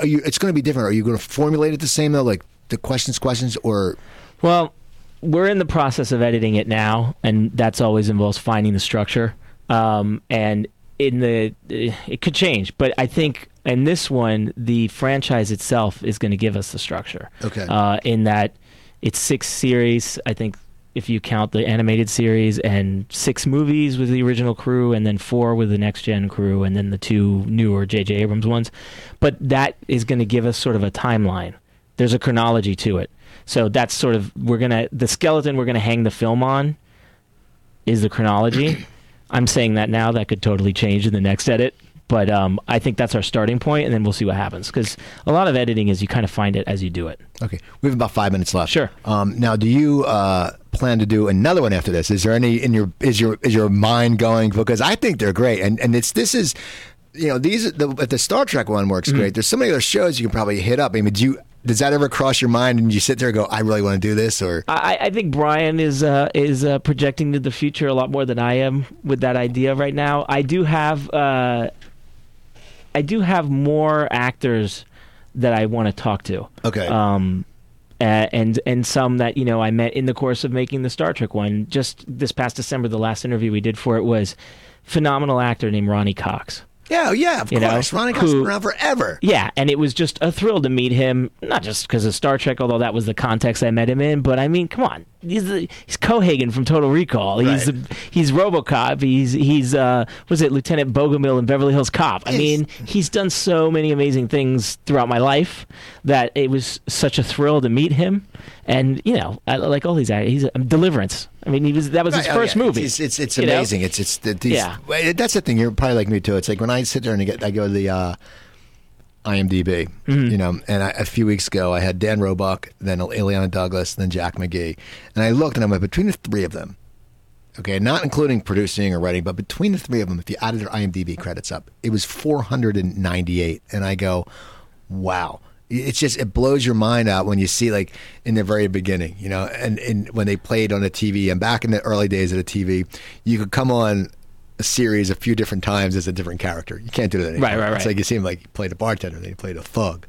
are you it's going to be different. Are you going to formulate it the same though like the questions questions or? Well, we're in the process of editing it now, and that's always involves finding the structure. Um, and in the, it could change, but I think in this one, the franchise itself is going to give us the structure. Okay. Uh, in that it's six series, I think. If you count the animated series and six movies with the original crew, and then four with the next gen crew, and then the two newer J.J. Abrams ones, but that is going to give us sort of a timeline. There's a chronology to it. So that's sort of we're gonna the skeleton we're gonna hang the film on is the chronology. I'm saying that now that could totally change in the next edit, but um, I think that's our starting point, and then we'll see what happens. Because a lot of editing is you kind of find it as you do it. Okay, we have about five minutes left. Sure. Um, now, do you uh, plan to do another one after this? Is there any in your is your is your mind going? Because I think they're great, and and it's this is, you know, these the if the Star Trek one works Mm-hmm. great. There's so many other shows you can probably hit up. I mean, do you does that ever cross your mind and you sit there and go, I really want to do this, or I, I think Brian is uh, is uh, projecting to the future a lot more than I am with that idea right now. I do have uh, I do have more actors that I want to talk to. okay, Um, uh, and and some that you know I met in the course of making the Star Trek one. Just this past December, the last interview we did for it was phenomenal actor named Ronny Cox. Yeah, oh, yeah, of You know, course. Ronny has who- been around forever. Yeah, and it was just a thrill to meet him, not just because of Star Trek, although that was the context I met him in, but I mean, come on. He's he's Cohaagen from Total Recall. He's Right. he's RoboCop. He's he's uh was it Lieutenant Bogomil in Beverly Hills Cop. I mean, he's done so many amazing things throughout my life that it was such a thrill to meet him. And you know, I, like all these actors, he's a, Deliverance. I mean, he was that was his Right, oh, first yeah. movie. It's it's, it's you know? amazing. It's it's the, these, Yeah. That's the thing. You're probably like me too. It's like when I sit there and I get I go to the uh, IMDb, Mm-hmm. you know, and I, a few weeks ago I had Dan Roebuck, then Illeana Douglas, then Jack McGee, and I looked and I'm like between the three of them. Okay, not including producing or writing, but between the three of them, if you added their IMDb credits up, it was 498. And I go, wow. It's just, it blows your mind out when you see, like, in the very beginning, you know, and, and when they played on the TV, and back in the early days of the TV, you could come on a series a few different times as a different character. You can't do that anymore. Right, right, It's right. like you seem like he played a bartender, then you played a thug.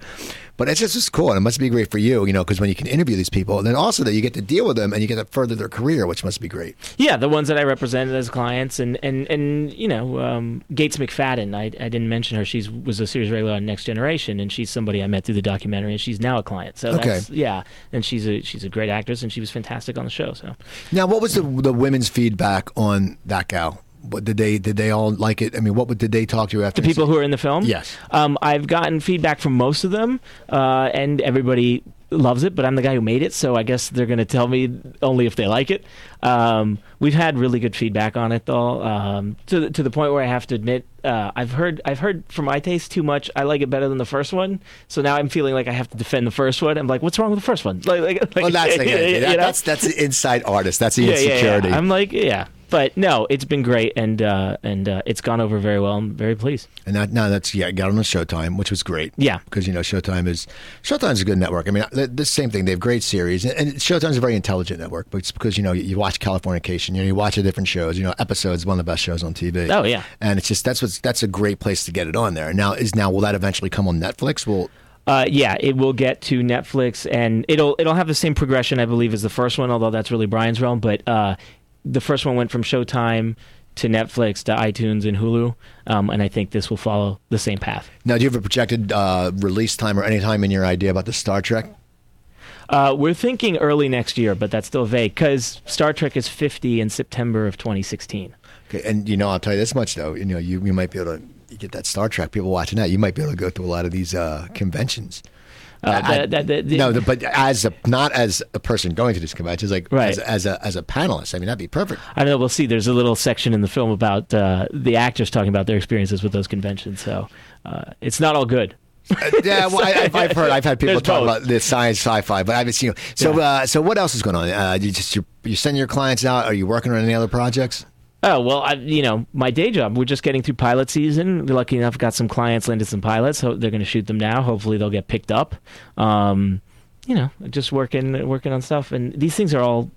But it's just it's cool, and it must be great for you, you know, because when you can interview these people, and then also that you get to deal with them and you get to further their career, which must be great. Yeah, the ones that I represented as clients, and and and you know, um, Gates McFadden. I, I didn't mention her. She was a series regular on Next Generation, and she's somebody I met through the documentary, and she's now a client. So Okay. that's, yeah, and she's a she's a great actress, and she was fantastic on the show. So Now, what was the the women's feedback on that gal? What did they did they all like it? I mean, what would- did they talk to you after? the people who are in the film, Yes. um, I've gotten feedback from most of them, uh, and everybody loves it. But I'm the guy who made it, so I guess they're going to tell me only if they like it. Um, we've had really good feedback on it, though, um, to the, to the point where I have to admit uh, I've heard I've heard for my taste too much. I like it better than the first one, so now I'm feeling like I have to defend the first one. I'm like, what's wrong with the first one? Like, like, like Well, that's you know? that's that's the inside artist. That's the yeah, yeah, insecurity. yeah. I'm like, yeah. But no, it's been great, and uh, and uh, it's gone over very well. I'm very pleased. And that now that's yeah, got on the Showtime, which was great. Yeah. because you know Showtime is Showtime's a good network. I mean, the, the same thing. They have great series, and, and Showtime's a very intelligent network. But it's because you know you, you watch Californication, you know you watch the different shows. You know, episodes one of the best shows on TV. Oh, yeah. and it's just that's what's that's a great place to get it on there. Now is now will that eventually come on Netflix? Will Uh, yeah, it will get to Netflix, and it'll it'll have the same progression, I believe, as the first one. Although that's really Brian's realm. But uh, the first one went from Showtime to Netflix to iTunes and Hulu, um, and I think this will follow the same path. now do you have a projected uh, release time or any time in your idea about the Star Trek? Uh, we're thinking early next year, but that's still vague because Star Trek is 50 in September of 2016. Okay, and you know I'll tell you this much though. You know you, you might be able to you get that Star Trek people watching that. You might be able to go to a lot of these uh, conventions. Uh, I- the- the- the- no, but as a not as a person going to these conventions, like Right. as, as a as a panelist. I mean, that'd be perfect. I know. We'll see. There's a little section in the film about uh, the actors talking about their experiences with those conventions. So uh, it's not all good. Uh, yeah, well, I, I've, I've heard. I've had people There's talk both. about the science, sci-fi, but I haven't seen. So, uh, so what else is going on? Uh, you just you you sending your clients out? Are you working on any other projects? Oh well, I, you know, my day job. We're just getting through pilot season. Lucky enough, got some clients landed some pilots. So they're going to shoot them now. Hopefully, they'll get picked up. Um, you know, just working working on stuff. And these things are all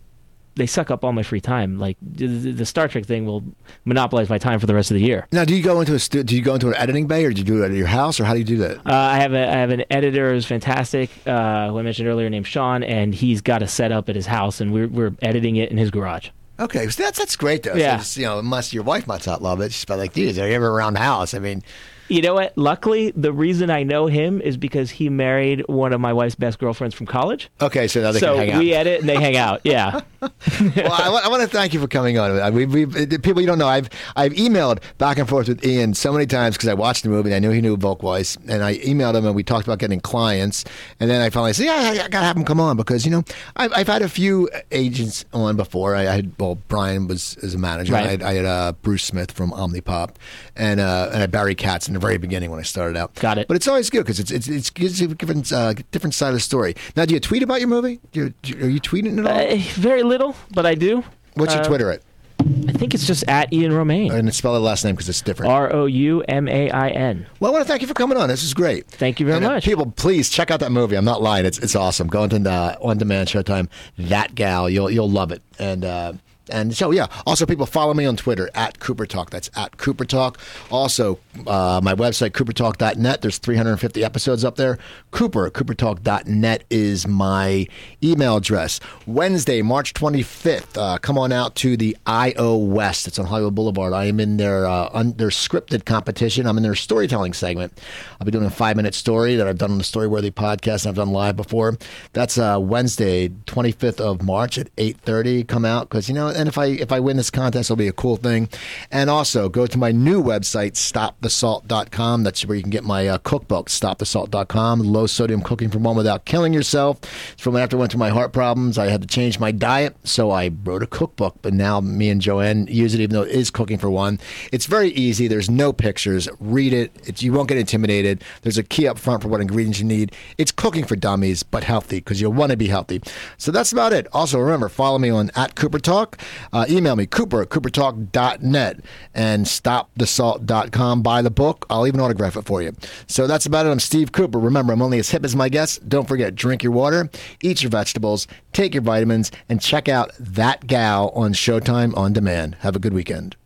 they suck up all my free time. Like the, Star Trek thing will monopolize my time for the rest of the year. Now, do you go into a stu- do you go into an editing bay, or do you do it at your house, or how do you do that? Uh, I have a I have an editor who's fantastic, uh, who I mentioned earlier, named Sean, and he's got a setup at his house, and we're we're editing it in his garage. Okay, so that's that's great though. Yeah. So just, you know, unless your wife might not love it, she's probably like, "Dude, are you ever around the house?" I mean, You know what? Luckily, the reason I know him is because he married one of my wife's best girlfriends from college. okay, so now they so can hang out. we edit and they hang out. Yeah. well, I, want, I want to thank you for coming on. We, we, people you don't know, I've I've emailed back and forth with Ian so many times because I watched the movie and I knew he knew Volk-Weiss, and I emailed him and we talked about getting clients, and then I finally said, yeah, I, I gotta have him come on because you know I've, I've had a few agents on before. I, I had well, Brian was as a manager. Right. I had, I had uh, Bruce Smith from Omnipop, and uh, and I had Barry Katz in the very beginning when I started out. Got it. But it's always good because it's it's it's gives you a different uh, different side of the story. Now, do you tweet about your movie? Do you, are you tweeting at all? Uh, very little, but I do. What's your uh, Twitter at? I think it's just at Ian Roumain. And spell the last name because it's different. R O U M A I N. Well, I want to thank you for coming on. This is great. Thank you very And, uh, much. people, please check out that movie. I'm not lying. It's it's awesome. Go into the on demand Showtime. That gal, you'll you'll love it. And uh, And so, yeah, also people follow me on Twitter at Cooper Talk. That's at Cooper Talk. Also, uh, my website, coopertalk.net. There's 350 episodes up there. Cooper, coopertalk.net is my email address. Wednesday, March 25th, uh, come on out to the IO West. It's on Hollywood Boulevard. I am in their, uh, un- their scripted competition. I'm in their storytelling segment. I'll be doing a five minute story that I've done on the Storyworthy podcast and I've done live before. That's uh, Wednesday, 25th of March at 8.30. Come out because, you know, and if I, if I win this contest, it'll be a cool thing. And also go to my new website, stopthesalt.com. That's where you can get my uh, cookbook, stopthesalt.com, low sodium cooking for one without killing yourself. It's from after I went through my heart problems. I had to change my diet, so I wrote a cookbook. But now me and Joanne use it, even though it is cooking for one. It's very easy. There's no pictures. Read it. It's, you won't get intimidated. There's a key up front for what ingredients you need. It's cooking for dummies, but healthy because you'll want to be healthy. So that's about it. Also, remember, follow me on at Cooper Talk. Uh, email me, cooper at coopertalk.net and stopthesalt.com. Buy the book. I'll even autograph it for you. So that's about it. I'm Steve Cooper. Remember, I'm only as hip as my guests. Don't forget, drink your water, eat your vegetables, take your vitamins, and check out That Gal on Showtime on demand. Have a good weekend.